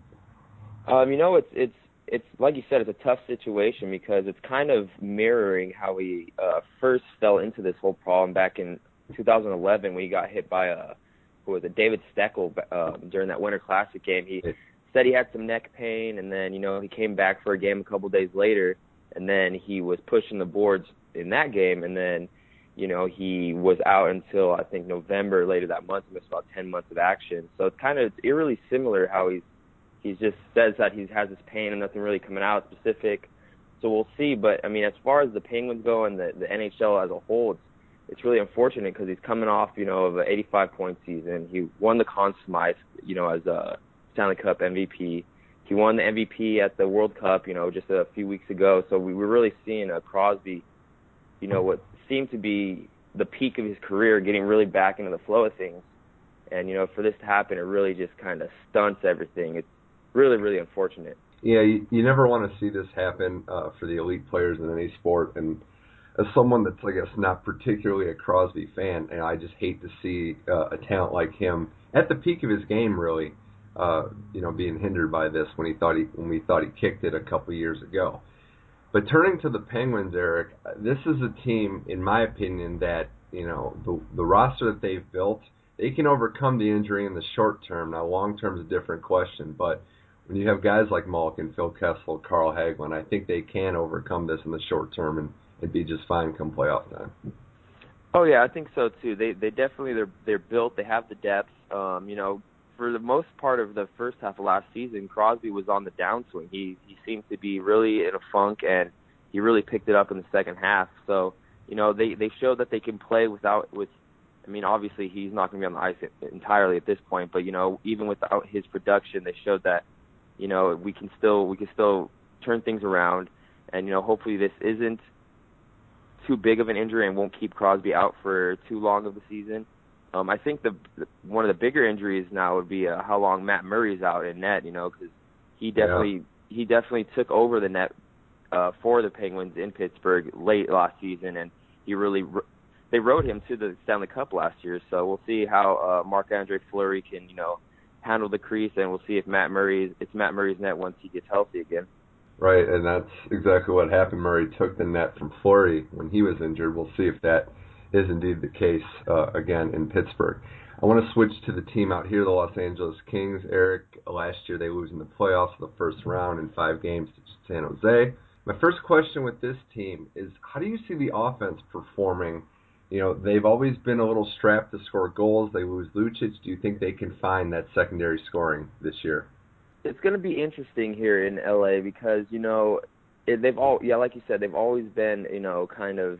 Speaker 4: Um, you know, it's it's it's like you said, it's a tough situation because it's kind of mirroring how we uh, first fell into this whole problem back in 2011 when he got hit by a was it, David Steckel uh, during that Winter Classic game. He said he had some neck pain, and then you know he came back for a game a couple days later, and then he was pushing the boards in that game, and then you know he was out until I think November later that month, missed about 10 months of action. So it's kind of it's eerily similar how he's he's just says that he has this pain and nothing really coming out specific. So we'll see. But I mean, as far as the Penguins go and the, the NHL as a whole, it's it's really unfortunate because he's coming off, you know, of an 85 point season. He won the Conn Smythe, you know, as a Stanley Cup MVP. He won the MVP at the World Cup, you know, just a few weeks ago. So we were really seeing a Crosby, you know, what seemed to be the peak of his career, getting really back into the flow of things. And you know, for this to happen, it really just kind of stunts everything. It's really, really unfortunate.
Speaker 3: Yeah, you, you never want to see this happen uh, for the elite players in any sport. And as someone that's, I guess, not particularly a Crosby fan, and I just hate to see uh, a talent like him at the peak of his game, really uh, you know, being hindered by this when he thought he when we thought he kicked it a couple years ago. But turning to the Penguins, Eric, this is a team, in my opinion, that you know the the roster that they've built, they can overcome the injury in the short term. Now, long term is a different question, but when you have guys like Malkin, Phil Kessel, Carl Hagelin, I think they can overcome this in the short term and, and be just fine come playoff time.
Speaker 4: Oh yeah, I think so too. They they definitely they're they're built. They have the depth. Um, you know, for the most part of the first half of last season, Crosby was on the downswing. He he seemed to be really in a funk, and he really picked it up in the second half. So you know they they showed that they can play without with. I mean, obviously he's not going to be on the ice entirely at this point, but you know even without his production, they showed that you know we can still we can still turn things around, and you know hopefully this isn't too big of an injury and won't keep Crosby out for too long of the season. Um, I think the one of the bigger injuries now would be uh, how long Matt Murray's out in net. You know, because he definitely yeah. he definitely took over the net uh, for the Penguins in Pittsburgh late last season, and he really they rode him to the Stanley Cup last year. So we'll see how uh, Marc Andre Fleury can you know handle the crease, and we'll see if Matt Murray it's Matt Murray's net once he gets healthy again.
Speaker 1: Right, and that's exactly what happened. Murray took the net from Fleury when he was injured. We'll see if that is indeed the case uh, again in Pittsburgh. I want to switch to the team out here, the Los Angeles Kings. Eric, last year they lose in the playoffs the first round in five games to San Jose. My first question with this team is how do you see the offense performing? You know, they've always been a little strapped to score goals. They lose Lucic. Do you think they can find that secondary scoring this year?
Speaker 4: It's going to be interesting here in LA because, you know, they've all yeah, like you said, they've always been, you know, kind of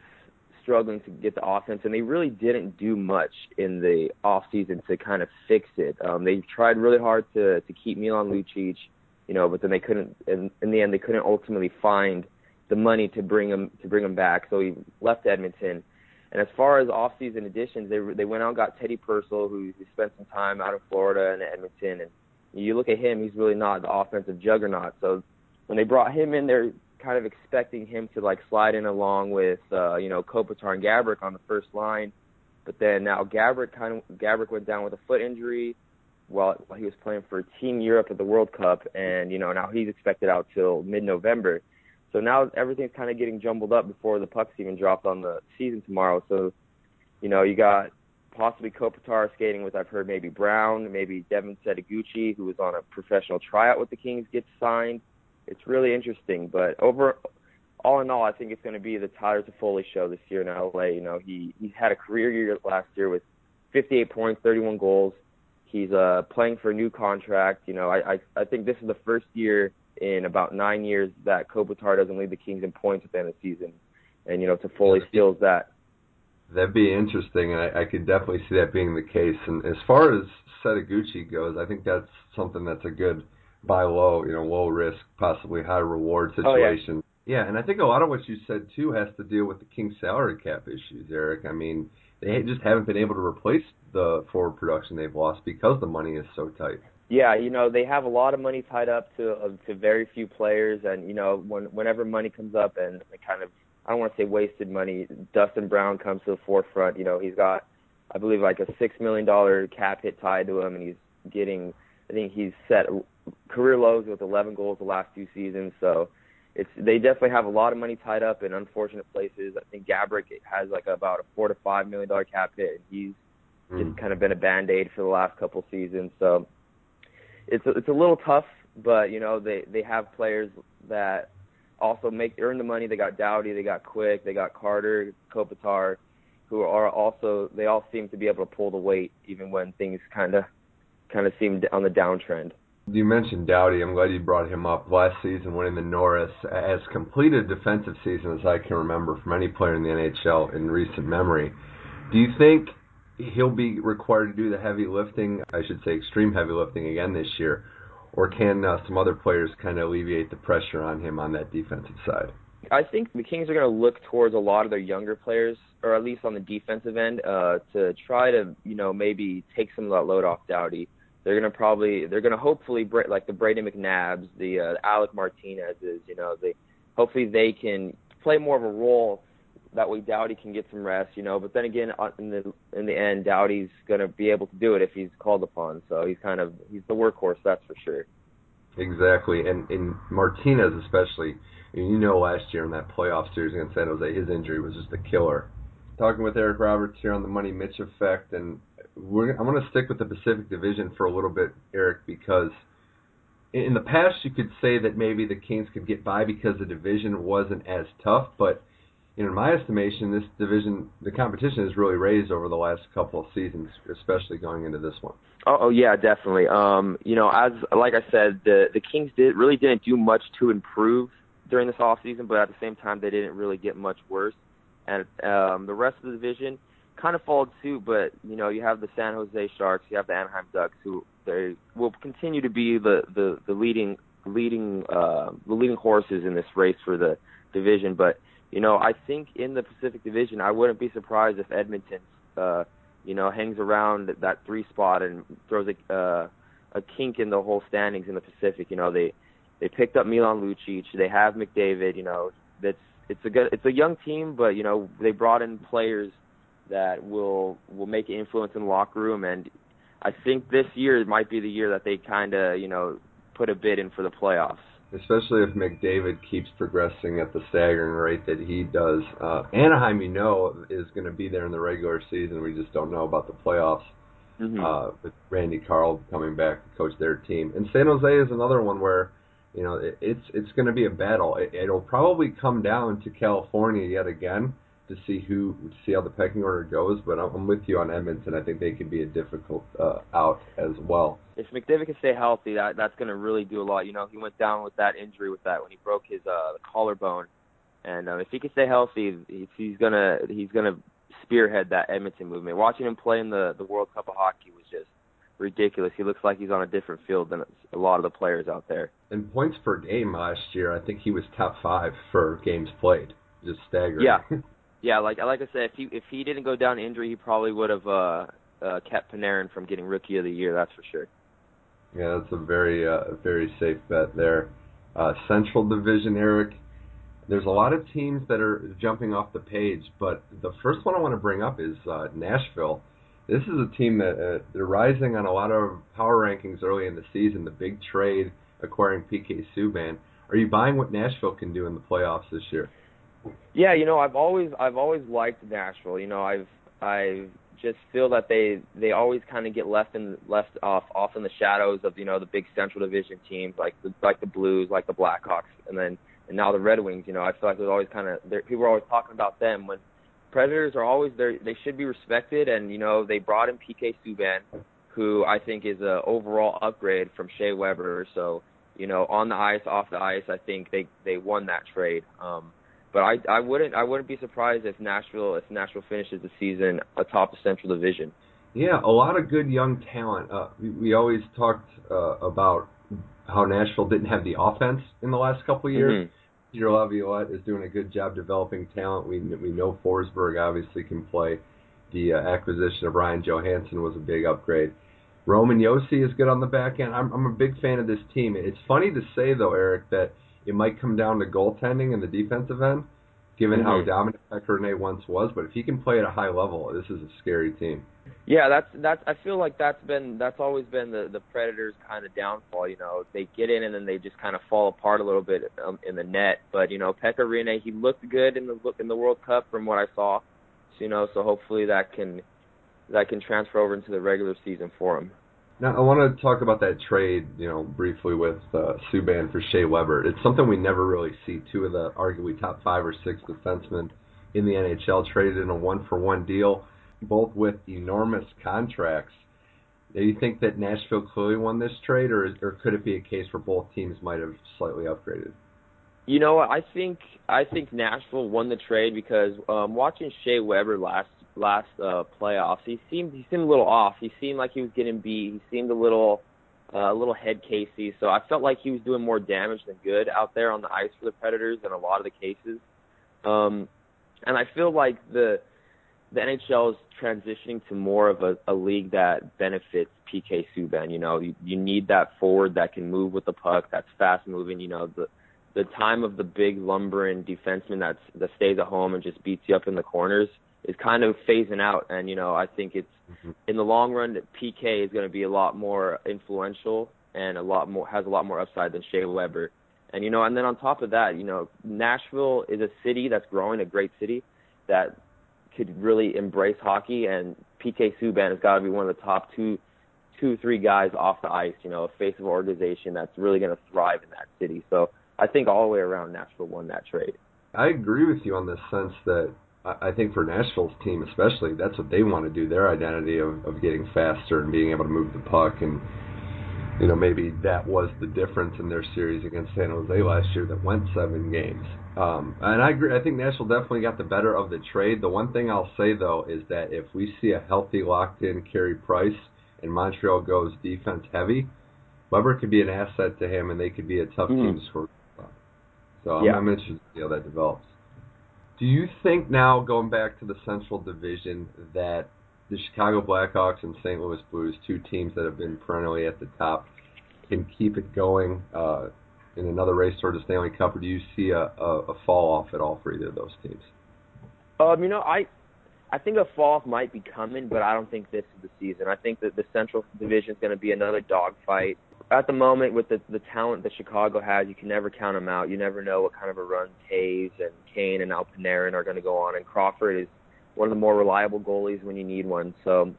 Speaker 4: struggling to get the offense, and they really didn't do much in the off season to kind of fix it. Um, they tried really hard to to keep Milan Lucic, you know, but then they couldn't. In, in the end, they couldn't ultimately find the money to bring him to bring him back, so he left Edmonton. And as far as off-season additions, they they went out and got Teddy Purcell, who, who spent some time out of Florida and Edmonton. And you look at him, he's really not the offensive juggernaut. So when they brought him in, they're kind of expecting him to like slide in along with uh, you know Kopitar and Gaborik on the first line, but then now Gaborik kind of Gaborik went down with a foot injury while, while he was playing for Team Europe at the World Cup, and you know now he's expected out till mid-November. So now everything's kind of getting jumbled up before the pucks even dropped on the season tomorrow. So, you know, you got possibly Kopitar skating with I've heard maybe Brown, maybe Devin Setoguchi, who was on a professional tryout with the Kings, gets signed it's really interesting. But over all in all, I think it's going to be the Tyler Toffoli show this year in LA. You know, he he's had a career year last year with 58 points, 31 goals. He's uh playing for a new contract. You know, I I, I think this is the first year in about nine years that Kopitar doesn't lead the Kings in points at the end of the season, and you know Toffoli steals that.
Speaker 1: That'd be interesting, and I, I could definitely see that being the case. And as far as Setoguchi goes, I think that's something that's a good buy low, you know, low risk, possibly high reward situation. Oh, yeah. yeah, and I think a lot of what you said too has to deal with the Kings salary cap issues, Eric. I mean, they just haven't been able to replace the forward production they've lost because the money is so tight.
Speaker 4: Yeah, you know they have a lot of money tied up to uh, to very few players, and you know when whenever money comes up and it kind of I don't want to say wasted money, Dustin Brown comes to the forefront. You know he's got I believe like a six million dollar cap hit tied to him, and he's getting I think he's set career lows with 11 goals the last two seasons. So it's they definitely have a lot of money tied up in unfortunate places. I think Gaborik has like about a four to five million dollar cap hit, and he's mm. just kind of been a band aid for the last couple seasons. So it's a, it's a little tough, but you know they they have players that also make earn the money. They got Doughty, they got Quick, they got Carter, Kopitar, who are also they all seem to be able to pull the weight even when things kind of kind of seem on the downtrend.
Speaker 1: You mentioned Doughty. I'm glad you brought him up. Last season, winning the Norris, as complete a defensive season as I can remember from any player in the NHL in recent memory. Do you think he'll be required to do the heavy lifting? I should say extreme heavy lifting again this year, or can uh, some other players kind of alleviate the pressure on him on that defensive side?
Speaker 4: I think the Kings are going to look towards a lot of their younger players, or at least on the defensive end, uh, to try to you know maybe take some of that load off Doughty they're gonna probably they're gonna hopefully like the Brayden McNabbs, the uh, Alec Martinez's, you know, they hopefully they can play more of a role. That way, Doughty can get some rest, you know. But then again, uh, in the in the end, Doughty's gonna be able to do it if he's called upon. So he's kind of he's the workhorse, that's for sure.
Speaker 1: Exactly, and in Martinez especially, you know, last year in that playoff series against San Jose, his injury was just a killer. Talking with Eric Roberts here on the Money Mitch Effect, and we're, I'm going to stick with the Pacific Division for a little bit, Eric, because in the past you could say that maybe the Kings could get by because the division wasn't as tough, but in my estimation, this division, the competition has really raised over the last couple of seasons, especially going into this one.
Speaker 4: Oh, oh yeah, definitely. Um, you know, as like I said, the the Kings did really didn't do much to improve during this off season, but at the same time, they didn't really get much worse. And um, the rest of the division, kind of followed suit, but you know you have the San Jose Sharks, you have the Anaheim Ducks, who they will continue to be the the the leading leading uh, the leading horses in this race for the division. But you know I think in the Pacific Division, I wouldn't be surprised if Edmonton, uh, you know, hangs around that three spot and throws a uh, a kink in the whole standings in the Pacific. You know they they picked up Milan Lucic. They have McDavid. You know, that's it's a good it's a young team, but you know they brought in players that will will make an influence in the locker room, and I think this year might be the year that they kind of you know put a bid in for the playoffs.
Speaker 1: Especially if McDavid keeps progressing at the staggering rate that he does. Uh, Anaheim, you know, is going to be there in the regular season. We just don't know about the playoffs. Mm-hmm. Uh, with Randy Carlyle coming back to coach their team, and San Jose is another one where you know, it, it's it's going to be a battle. It, it'll probably come down to California yet again to see who to see how the pecking order goes. But I'm, with you on Edmonton. I think they could be a difficult uh, out as well.
Speaker 4: If McDavid can stay healthy, that that's going to really do a lot. You know, he went down with that injury with that when he broke his uh, collarbone, and uh, if he can stay healthy, he's, he's gonna he's gonna spearhead that Edmonton movement. Watching him play in the the World Cup of hockey was just ridiculous. He looks like he's on a different field than a lot of the players out there.
Speaker 1: In points per game last year, I think he was top five for games played. Just staggering.
Speaker 4: Yeah, yeah. Like I like I said, if he if he didn't go down injury, he probably would have uh, uh, kept Panarin from getting Rookie of the Year. That's for sure.
Speaker 1: Yeah, that's a very uh, very safe bet there. Uh, Central Division, Eric. There's a lot of teams that are jumping off the page, but the first one I want to bring up is uh, Nashville this is a team that uh, they're rising on a lot of power rankings early in the season. The big trade acquiring PK Subban. Are you buying what Nashville can do in the playoffs this year?
Speaker 4: Yeah, you know, I've always I've always liked Nashville. You know, I've I just feel that they they always kind of get left in left off off in the shadows of you know the big Central Division teams like the like the Blues, like the Blackhawks, and then and now the Red Wings. You know, I feel like there's always kind of people are always talking about them when Predators are always there. They should be respected, and you know they brought in PK Subban, who I think is a overall upgrade from Shea Weber. So you know on the ice, off the ice, I think they they won that trade. Um, but I I wouldn't I wouldn't be surprised if Nashville if Nashville finishes the season atop the Central Division.
Speaker 1: Yeah, a lot of good young talent. Uh, we, we always talked uh, about how Nashville didn't have the offense in the last couple of years. Mm-hmm. Peter Laviolette is doing a good job developing talent. We we know Forsberg obviously can play. The uh, acquisition of Ryan Johansen was a big upgrade. Roman Josi is good on the back end. I'm I'm a big fan of this team. It's funny to say though, Eric, that it might come down to goaltending in the defensive end, given mm-hmm. how dominant Pekka Rinne once was. But if he can play at a high level, this is a scary team.
Speaker 4: Yeah, that's that's. I feel like that's been that's always been the the Predators' kind of downfall. You know, they get in and then they just kind of fall apart a little bit um, in the net. But you know, Pekka Rinne, he looked good in the in the World Cup from what I saw. So, you know, so hopefully that can that can transfer over into the regular season for him.
Speaker 1: Now I want to talk about that trade, you know, briefly with uh, Subban for Shea Weber. It's something we never really see. Two of the arguably top five or six defensemen in the NHL traded in a one for one deal both with enormous contracts. Do you think that Nashville clearly won this trade, or, or could it be a case where both teams might have slightly upgraded?
Speaker 4: You know, I think I think Nashville won the trade because um, watching Shea Weber last last uh, playoffs, he seemed he seemed a little off. He seemed like he was getting beat. He seemed a little uh, a little head casey. So I felt like he was doing more damage than good out there on the ice for the Predators in a lot of the cases. Um, and I feel like the the NHL is transitioning to more of a, a league that benefits PK Subban. You know, you, you need that forward that can move with the puck, that's fast moving. You know, the the time of the big lumbering defenseman that's that stays at home and just beats you up in the corners is kind of phasing out. And you know, I think it's mm-hmm. in the long run that PK is going to be a lot more influential and a lot more has a lot more upside than Shea Weber. And you know, and then on top of that, you know, Nashville is a city that's growing, a great city that could really embrace hockey, and PK Subban has got to be one of the top two, two, three guys off the ice. You know, a face of an organization that's really going to thrive in that city. So I think all the way around, Nashville won that trade.
Speaker 1: I agree with you on the sense that I think for Nashville's team especially, that's what they want to do. Their identity of, of getting faster and being able to move the puck and you know, maybe that was the difference in their series against San Jose last year that went seven games. Um, and I agree. I think Nashville definitely got the better of the trade. The one thing I'll say though is that if we see a healthy, locked-in Carey Price and Montreal goes defense heavy, Weber could be an asset to him, and they could be a tough mm-hmm. team to score. So yeah. I'm, I'm interested to see how that develops. Do you think now, going back to the Central Division, that the Chicago Blackhawks and St. Louis Blues, two teams that have been perennially at the top, can keep it going uh, in another race toward the Stanley Cup, or do you see a, a, a fall off at all for either of those teams?
Speaker 4: Um, you know, I I think a fall off might be coming, but I don't think this is the season. I think that the Central Division is going to be another dogfight. At the moment, with the the talent that Chicago has, you can never count them out. You never know what kind of a run Toews and Kane and Alpanarin are going to go on. And Crawford is one of the more reliable goalies when you need one. So,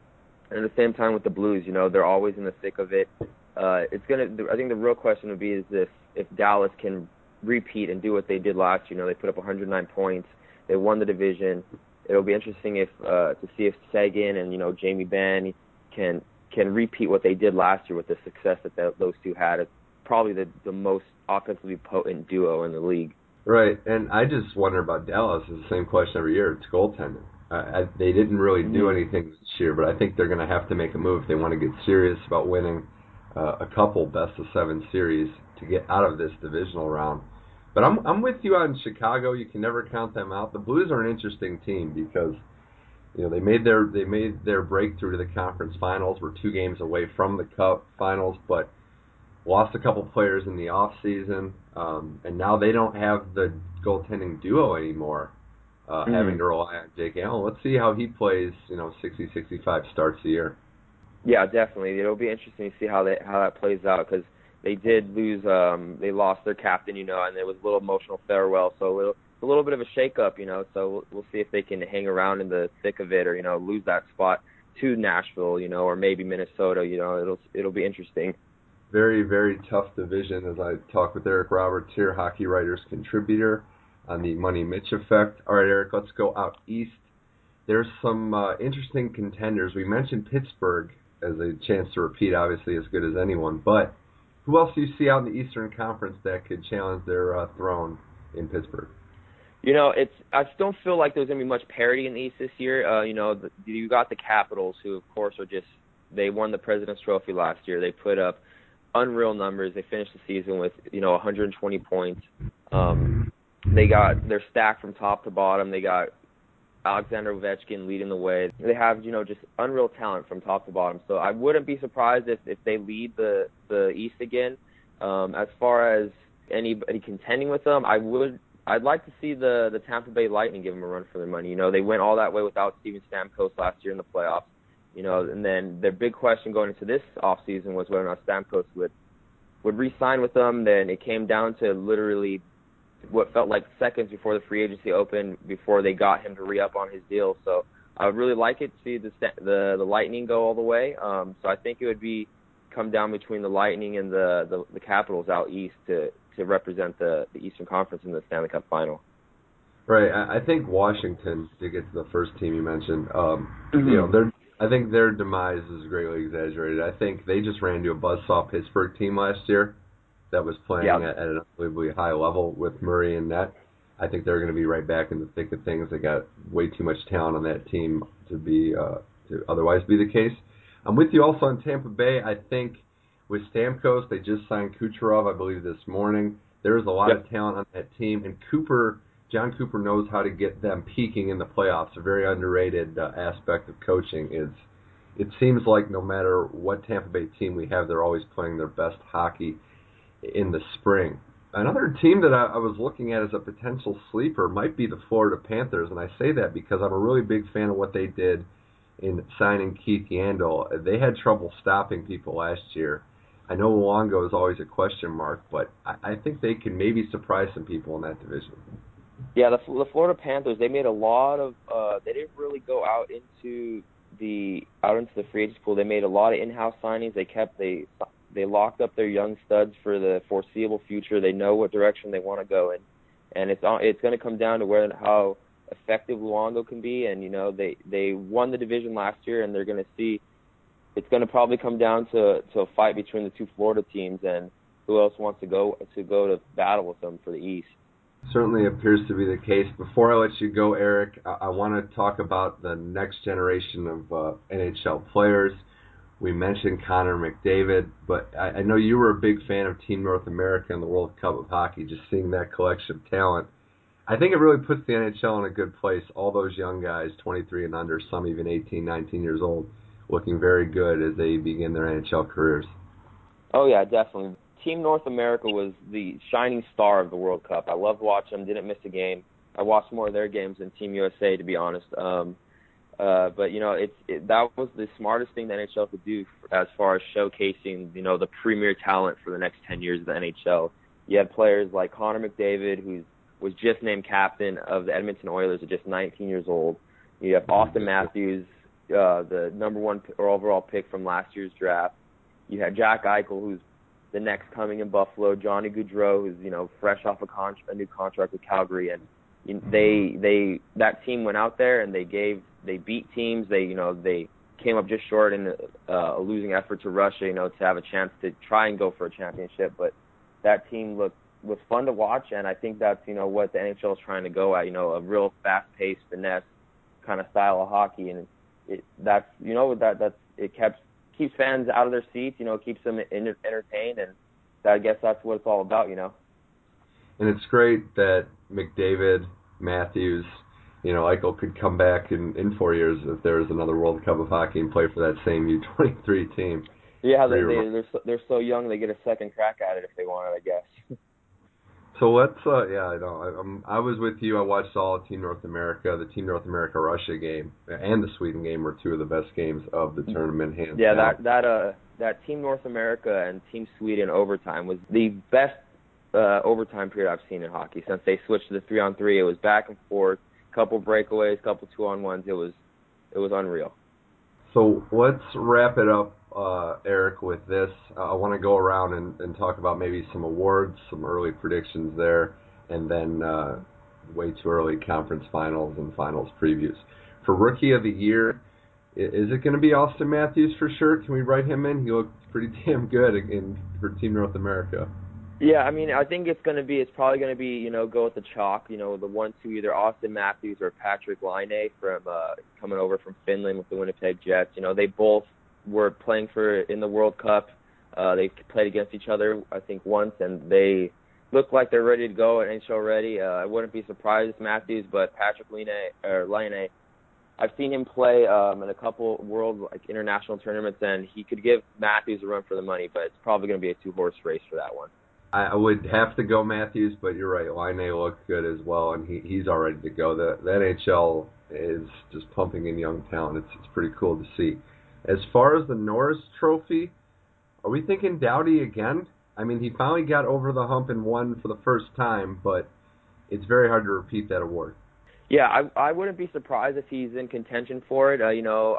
Speaker 4: and at the same time with the Blues, you know, they're always in the thick of it. Uh, it's gonna. I think the real question would be is if if Dallas can repeat and do what they did last year. You know, they put up 109 points. They won the division. It'll be interesting if uh, to see if Seguin and you know Jamie Benn can can repeat what they did last year with the success that the, those two had. It's probably the the most offensively potent duo in the league.
Speaker 1: Right, and I just wonder about Dallas. It's the same question every year. It's goaltending. Uh, I, they didn't really do mm-hmm. anything this year, but I think they're going to have to make a move if they want to get serious about winning uh, a couple best of seven series to get out of this divisional round. But I'm I'm with you on Chicago. You can never count them out. The Blues are an interesting team because you know they made their they made their breakthrough to the conference finals. We're two games away from the Cup finals, but lost a couple players in the off season, um, and now they don't have the goaltending duo anymore. Uh, mm. Having to rely on Jake Allen. Let's see how he plays. You know, 60, 65 starts a year.
Speaker 4: Yeah, definitely. It'll be interesting to see how that how that plays out because they did lose. um They lost their captain, you know, and it was a little emotional farewell. So it'll, a little bit of a shakeup, you know. So we'll, we'll see if they can hang around in the thick of it, or you know, lose that spot to Nashville, you know, or maybe Minnesota. You know, it'll it'll be interesting.
Speaker 1: Very very tough division. As I talk with Eric Roberts here, hockey writers contributor on the Money Mitch effect. All right, Eric, let's go out east. There's some uh, interesting contenders. We mentioned Pittsburgh as a chance to repeat, obviously as good as anyone, but who else do you see out in the Eastern Conference that could challenge their uh, throne in Pittsburgh?
Speaker 4: You know, it's I just don't feel like there's gonna be much parity in the East this year. Uh, you know, the, you got the Capitals, who of course are just they won the President's Trophy last year. They put up unreal numbers. They finished the season with you know 120 points. Um, they got they're stacked from top to bottom. They got Alexander Ovechkin leading the way. They have, you know, just unreal talent from top to bottom. So I wouldn't be surprised if, if they lead the the East again. Um, as far as anybody contending with them, I would I'd like to see the the Tampa Bay Lightning give them a run for their money. You know, they went all that way without Steven Stamkos last year in the playoffs. You know, and then their big question going into this off season was whether or not Stamkos would would re-sign with them. Then it came down to literally what felt like seconds before the free agency opened before they got him to re up on his deal. So I would really like it to see the the the Lightning go all the way. Um, so I think it would be come down between the Lightning and the the, the Capitals out east to to represent the the Eastern Conference in the Stanley Cup final.
Speaker 1: Right. I think Washington to get to the first team you mentioned. Um, mm-hmm. You know, their I think their demise is greatly exaggerated. I think they just ran into a buzzsaw Pittsburgh team last year that was playing yep. at, at an unbelievably high level with Murray and net. I think they're going to be right back in the thick of things. They got way too much talent on that team to be uh, to otherwise be the case. I'm with you also on Tampa Bay. I think with Stamkos, they just signed Kucherov, I believe, this morning. There is a lot yep. of talent on that team, and Cooper, Jon Cooper knows how to get them peaking in the playoffs. A very underrated uh, aspect of coaching is it seems like no matter what Tampa Bay team we have, they're always playing their best hockey in the spring. Another team that I, I was looking at as a potential sleeper might be the Florida Panthers, and I say that because I'm a really big fan of what they did in signing Keith Yandle. They had trouble stopping people last year. I know Luongo is always a question mark, but I, I think they can maybe surprise some people in that division.
Speaker 4: Yeah, the, the Florida Panthers they made a lot of. Uh, they didn't really go out into the out into the free agent pool. They made a lot of in-house signings. They kept they they locked up their young studs for the foreseeable future. They know what direction they want to go in, and it's it's going to come down to where how effective Luongo can be. And you know they they won the division last year, and they're going to see. It's going to probably come down to to a fight between the two Florida teams and who else wants to go to go to battle with them for the East.
Speaker 1: Certainly appears to be the case. Before I let you go, Eric, I, I want to talk about the next generation of uh, NHL players. We mentioned Connor McDavid, but I, I know you were a big fan of Team North America and the World Cup of Hockey, just seeing that collection of talent. I think it really puts the NHL in a good place. All those young guys, 23 and under, some even 18, 19 years old, looking very good as they begin their NHL careers.
Speaker 4: Oh yeah, definitely. Team North America was the shining star of the World Cup. I loved watching them. Didn't miss a game. I watched more of their games than Team USA, to be honest. Um, uh, but you know, it's it, that was the smartest thing the NHL could do for, as far as showcasing, you know, the premier talent for the next 10 years of the NHL. You had players like Connor McDavid, who was just named captain of the Edmonton Oilers at just 19 years old. You have Auston Matthews, uh, the number one p- or overall pick from last year's draft. You had Jack Eichel, who's the next coming in Buffalo. Johnny Gaudreau, who's you know fresh off a, con- a new contract with Calgary, and they they that team went out there and they gave they beat teams. They you know they came up just short in uh, a losing effort to Russia. You know to have a chance to try and go for a championship, but that team looked was fun to watch, and I think that's you know what the NHL is trying to go at. You know a real fast-paced finesse kind of style of hockey, and it, that's you know that that's it kept keeps fans out of their seats. You know keeps them in, entertained, and I guess that's what it's all about. You know.
Speaker 1: And it's great that McDavid, Matthews, you know, Eichel could come back in in four years if there is another World Cup of hockey and play for that same U23 team.
Speaker 4: Yeah, they, they they're so, they're so young they get a second crack at it if they want it, I guess.
Speaker 1: So let's, uh, yeah, I know. I, um, I was with you. I watched all of Team North America. The Team North America Russia game and the Sweden game were two of the best games of the tournament. Hands
Speaker 4: yeah,
Speaker 1: down.
Speaker 4: that that uh that Team North America and Team Sweden overtime was the best uh, overtime period I've seen in hockey since they switched to the three on three. It was back and forth, couple breakaways, couple two on ones. It was it was unreal.
Speaker 1: So let's wrap it up, uh, Eric, with this. Uh, I want to go around and, and talk about maybe some awards, some early predictions there, and then uh, way too early conference finals and finals previews. For Rookie of the Year, is it going to be Auston Matthews for sure? Can we write him in? He looked pretty damn good in, for Team North America.
Speaker 4: Yeah, I mean, I think it's going to be, it's probably going to be, you know, go with the chalk, you know, the one, two, either Auston Matthews or Patrik Laine from uh, coming over from Finland with the Winnipeg Jets. You know, they both were playing for in the World Cup. Uh, they played against each other, I think, once, and they look like they're ready to go and NHL ready. Uh, I wouldn't be surprised Matthews, but Patrik Laine or Laine, I've seen him play um, in a couple world like international tournaments, and he could give Matthews a run for the money, but it's probably going to be a two horse race for that one.
Speaker 1: I would have to go Matthews, but you're right. Laine looked good as well, and he he's all ready to go. The the NHL is just pumping in young talent. It's it's pretty cool to see. As far as the Norris Trophy, are we thinking Doughty again? I mean, he finally got over the hump and won for the first time, but it's very hard to repeat that award.
Speaker 4: Yeah, I I wouldn't be surprised if he's in contention for it. Uh, you know,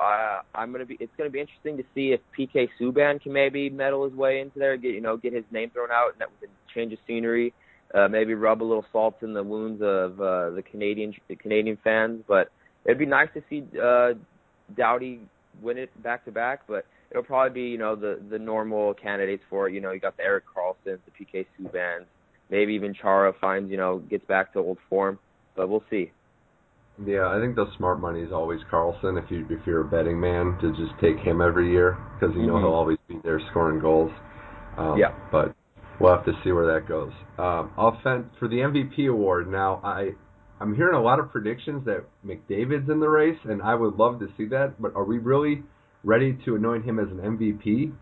Speaker 4: I'm gonna be. It's gonna be interesting to see if PK Subban can maybe meddle his way into there, get you know, get his name thrown out, and that would change of scenery. Uh, maybe rub a little salt in the wounds of uh, the Canadian the Canadian fans. But it'd be nice to see uh, Doughty win it back to back. But it'll probably be you know the the normal candidates for it. You know, you got the Erik Karlsson, the PK Subban, maybe even Chara finds you know gets back to old form. But we'll see.
Speaker 1: Yeah, I think the smart money is always Karlsson. If you if you're a betting man, to just take him every year because you know
Speaker 4: Mhm.
Speaker 1: he'll always be there scoring goals. Um,
Speaker 4: Yeah.
Speaker 1: But we'll have to see where that goes. Um, offense for the MVP award. Now I I'm hearing a lot of predictions that McDavid's in the race, and I would love to see that. But are we really ready to anoint him as an MVP?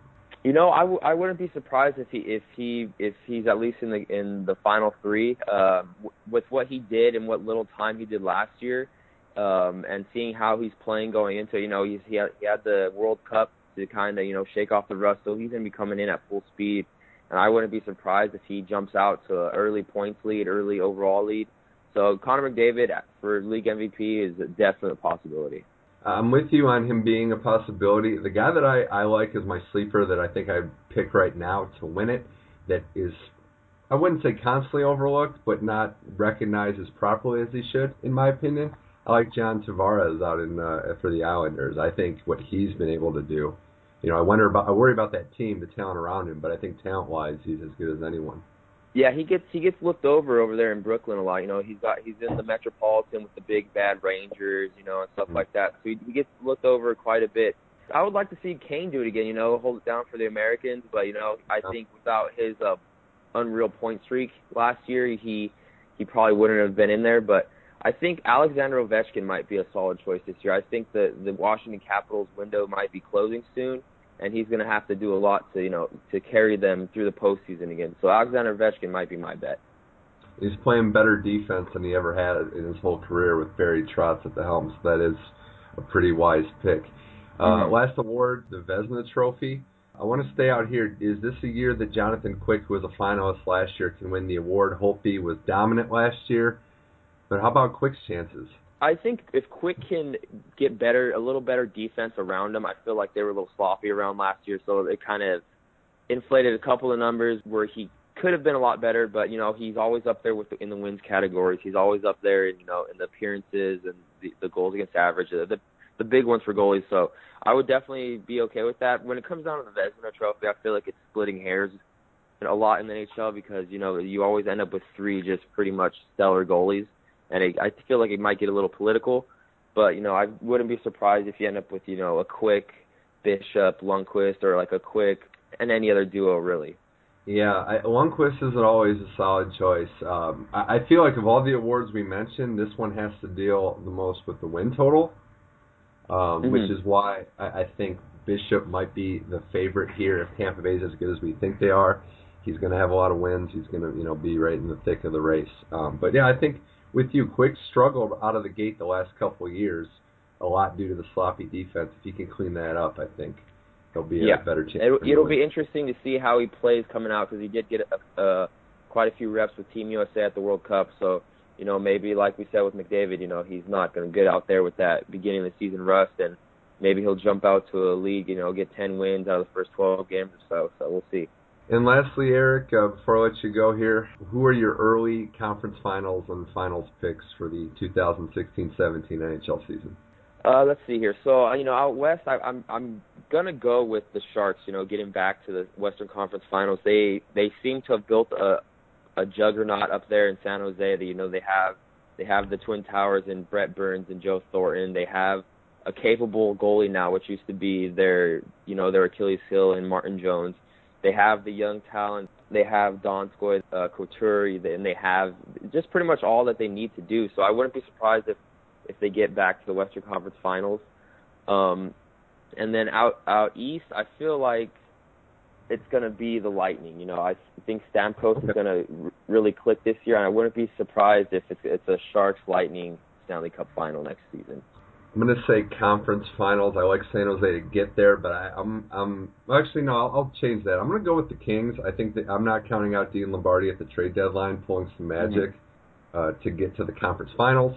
Speaker 4: You know, I, w- I wouldn't be surprised if he if he if he's at least in the in the final three. Um, w- with what he did and what little time he did last year, um, and seeing how he's playing going into, you know, he's, he had he had the World Cup to kind of you know shake off the rust, so he's gonna be coming in at full speed. And I wouldn't be surprised if he jumps out to an early points lead, early overall lead. So Connor McDavid for league MVP is a definite possibility.
Speaker 1: I'm with you on him being a possibility. The guy that I, I like is my sleeper that I think I pick right now to win it. That is, I wouldn't say constantly overlooked, but not recognized as properly as he should, in my opinion. I like John Tavares out in uh, for the Islanders. I think what he's been able to do. You know, I wonder about, I worry about that team, the talent around him, but I think talent-wise, he's as good as anyone.
Speaker 4: Yeah, he gets he gets looked over over there in Brooklyn a lot. You know, he's got he's in the Metropolitan with the big bad Rangers, you know, and stuff like that. So he, he gets looked over quite a bit. I would like to see Kane do it again. You know, hold it down for the Americans. But you know, I think without his uh, unreal point streak last year, he he probably wouldn't have been in there. But I think Alexander Ovechkin might be a solid choice this year. I think the the Washington Capitals window might be closing soon, and he's going to have to do a lot to you know to carry them through the postseason again. So Alexander Ovechkin might be my bet.
Speaker 1: He's playing better defense than he ever had in his whole career with Barry Trotz at the helm. So that is a pretty wise pick. Uh, mm-hmm. Last award, the Vezina Trophy. I want to stay out here. Is this a year that Jonathan Quick, who was a finalist last year, can win the award? Holtby was dominant last year, but how about Quick's chances?
Speaker 4: I think if Quick can get better, a little better defense around him, I feel like they were a little sloppy around last year, so it kind of inflated a couple of numbers where he could have been a lot better, but you know he's always up there with the, in the wins categories. He's always up there, in, you know, in the appearances and the, the goals against average, the the big ones for goalies. So I would definitely be okay with that. When it comes down to the Vezina Trophy, I feel like it's splitting hairs a lot in the NHL because you know you always end up with three just pretty much stellar goalies, and it, I feel like it might get a little political. But you know I wouldn't be surprised if you end up with you know a quick Bishop Lundqvist or like a quick and any other duo really.
Speaker 1: Yeah, I, Lundqvist isn't always a solid choice. Um, I, I feel like of all the awards we mentioned, this one has to deal the most with the win total, um, mm-hmm. which is why I, I think Bishop might be the favorite here. If Tampa Bay is as good as we think they are, he's going to have a lot of wins. He's going to you know be right in the thick of the race. Um, but yeah, I think with you, Quick struggled out of the gate the last couple of years a lot due to the sloppy defense. If he can clean that up, I think he'll be
Speaker 4: yeah.
Speaker 1: a better chance.
Speaker 4: It, it'll be interesting to see how he plays coming out because he did get a, a, quite a few reps with Team USA at the World Cup. So you know maybe like we said with McDavid, you know he's not going to get out there with that beginning of the season rust, and maybe he'll jump out to a league, you know, get 10 wins out of the first 12 games or so. So we'll see.
Speaker 1: And lastly, Eric, uh, before I let you go here, who are your early conference finals and finals picks for the 2016-17 NHL season?
Speaker 4: Uh, let's see here. So uh, you know, out west, I, I'm I'm gonna go with the Sharks. You know, getting back to the Western Conference Finals, they they seem to have built a a juggernaut up there in San Jose. That you know they have they have the Twin Towers and Brent Burns and Joe Thornton. They have a capable goalie now, which used to be their you know their Achilles heel and Martin Jones. They have the young talent. They have Donskoi, uh, Couture, and they have just pretty much all that they need to do. So I wouldn't be surprised if if they get back to the Western Conference Finals. Um, and then out out east, I feel like it's going to be the Lightning. You know, I think Stamkos is going to r- really click this year, and I wouldn't be surprised if it's it's a Sharks Lightning Stanley Cup final next season.
Speaker 1: I'm going to say conference finals. I like San Jose to get there, but I, I'm I'm actually no, I'll, I'll change that. I'm going to go with the Kings. I think that I'm not counting out Dean Lombardi at the trade deadline, pulling some magic mm-hmm. uh, to get to the conference finals.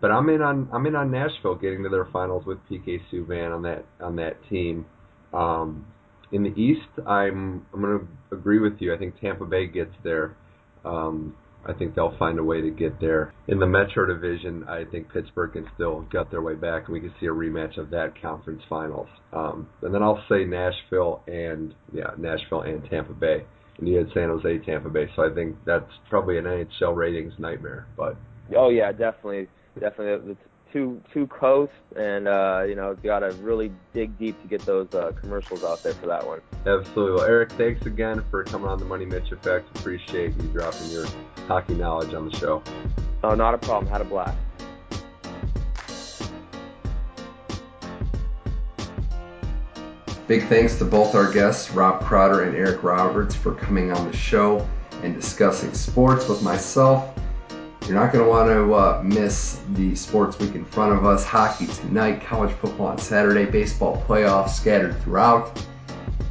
Speaker 1: But I'm in on I'm in on Nashville getting to their finals with PK Subban on that on that team. Um, in the East, I'm I'm going to agree with you. I think Tampa Bay gets there. Um, I think they'll find a way to get there. In the Metro Division, I think Pittsburgh can still get their way back, and we can see a rematch of that conference finals. Um, and then I'll say Nashville and yeah, Nashville and Tampa Bay. And you had San Jose, Tampa Bay, so I think that's probably an NHL ratings nightmare. But
Speaker 4: oh yeah, definitely definitely it's two two coasts, and uh, you know, got to really dig deep to get those uh, commercials out there for that one.
Speaker 1: Absolutely. Well, Eric, thanks again for coming on the Money Mitch Effect. Appreciate you dropping your hockey knowledge on the show.
Speaker 4: Oh, not a problem. Had a blast.
Speaker 5: Big thanks to both our guests, Rob Crowder and Eric Roberts, for coming on the show and discussing sports with myself. You're not going to want to uh, miss the sports week in front of us. Hockey tonight, college football on Saturday, baseball playoffs scattered throughout,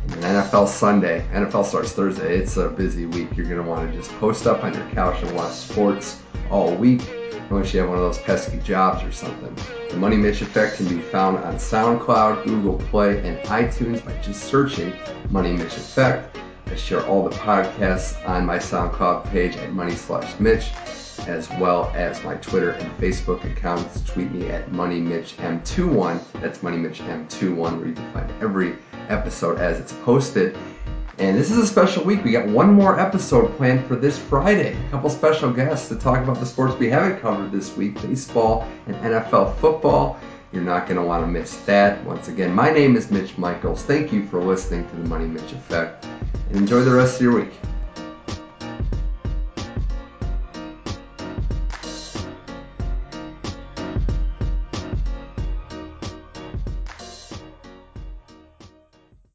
Speaker 5: and NFL Sunday. NFL starts Thursday. It's a busy week. You're going to want to just post up on your couch and watch sports all week, unless you have one of those pesky jobs or something. The Money Mitch Effect can be found on SoundCloud, Google Play, and iTunes by just searching Money Mitch Effect. I share all the podcasts on my SoundCloud page at Money Slash Mitch as well as my Twitter and Facebook accounts. Tweet me at MoneyMitchM21. That's MoneyMitchM21, where you can find every episode as it's posted. And this is a special week. We got one more episode planned for this Friday. A couple special guests to talk about the sports we haven't covered this week baseball and NFL football. You're not going to want to miss that. Once again, my name is Mitch Michaels. Thank you for listening to the Money Mitch Effect and enjoy the rest of your week.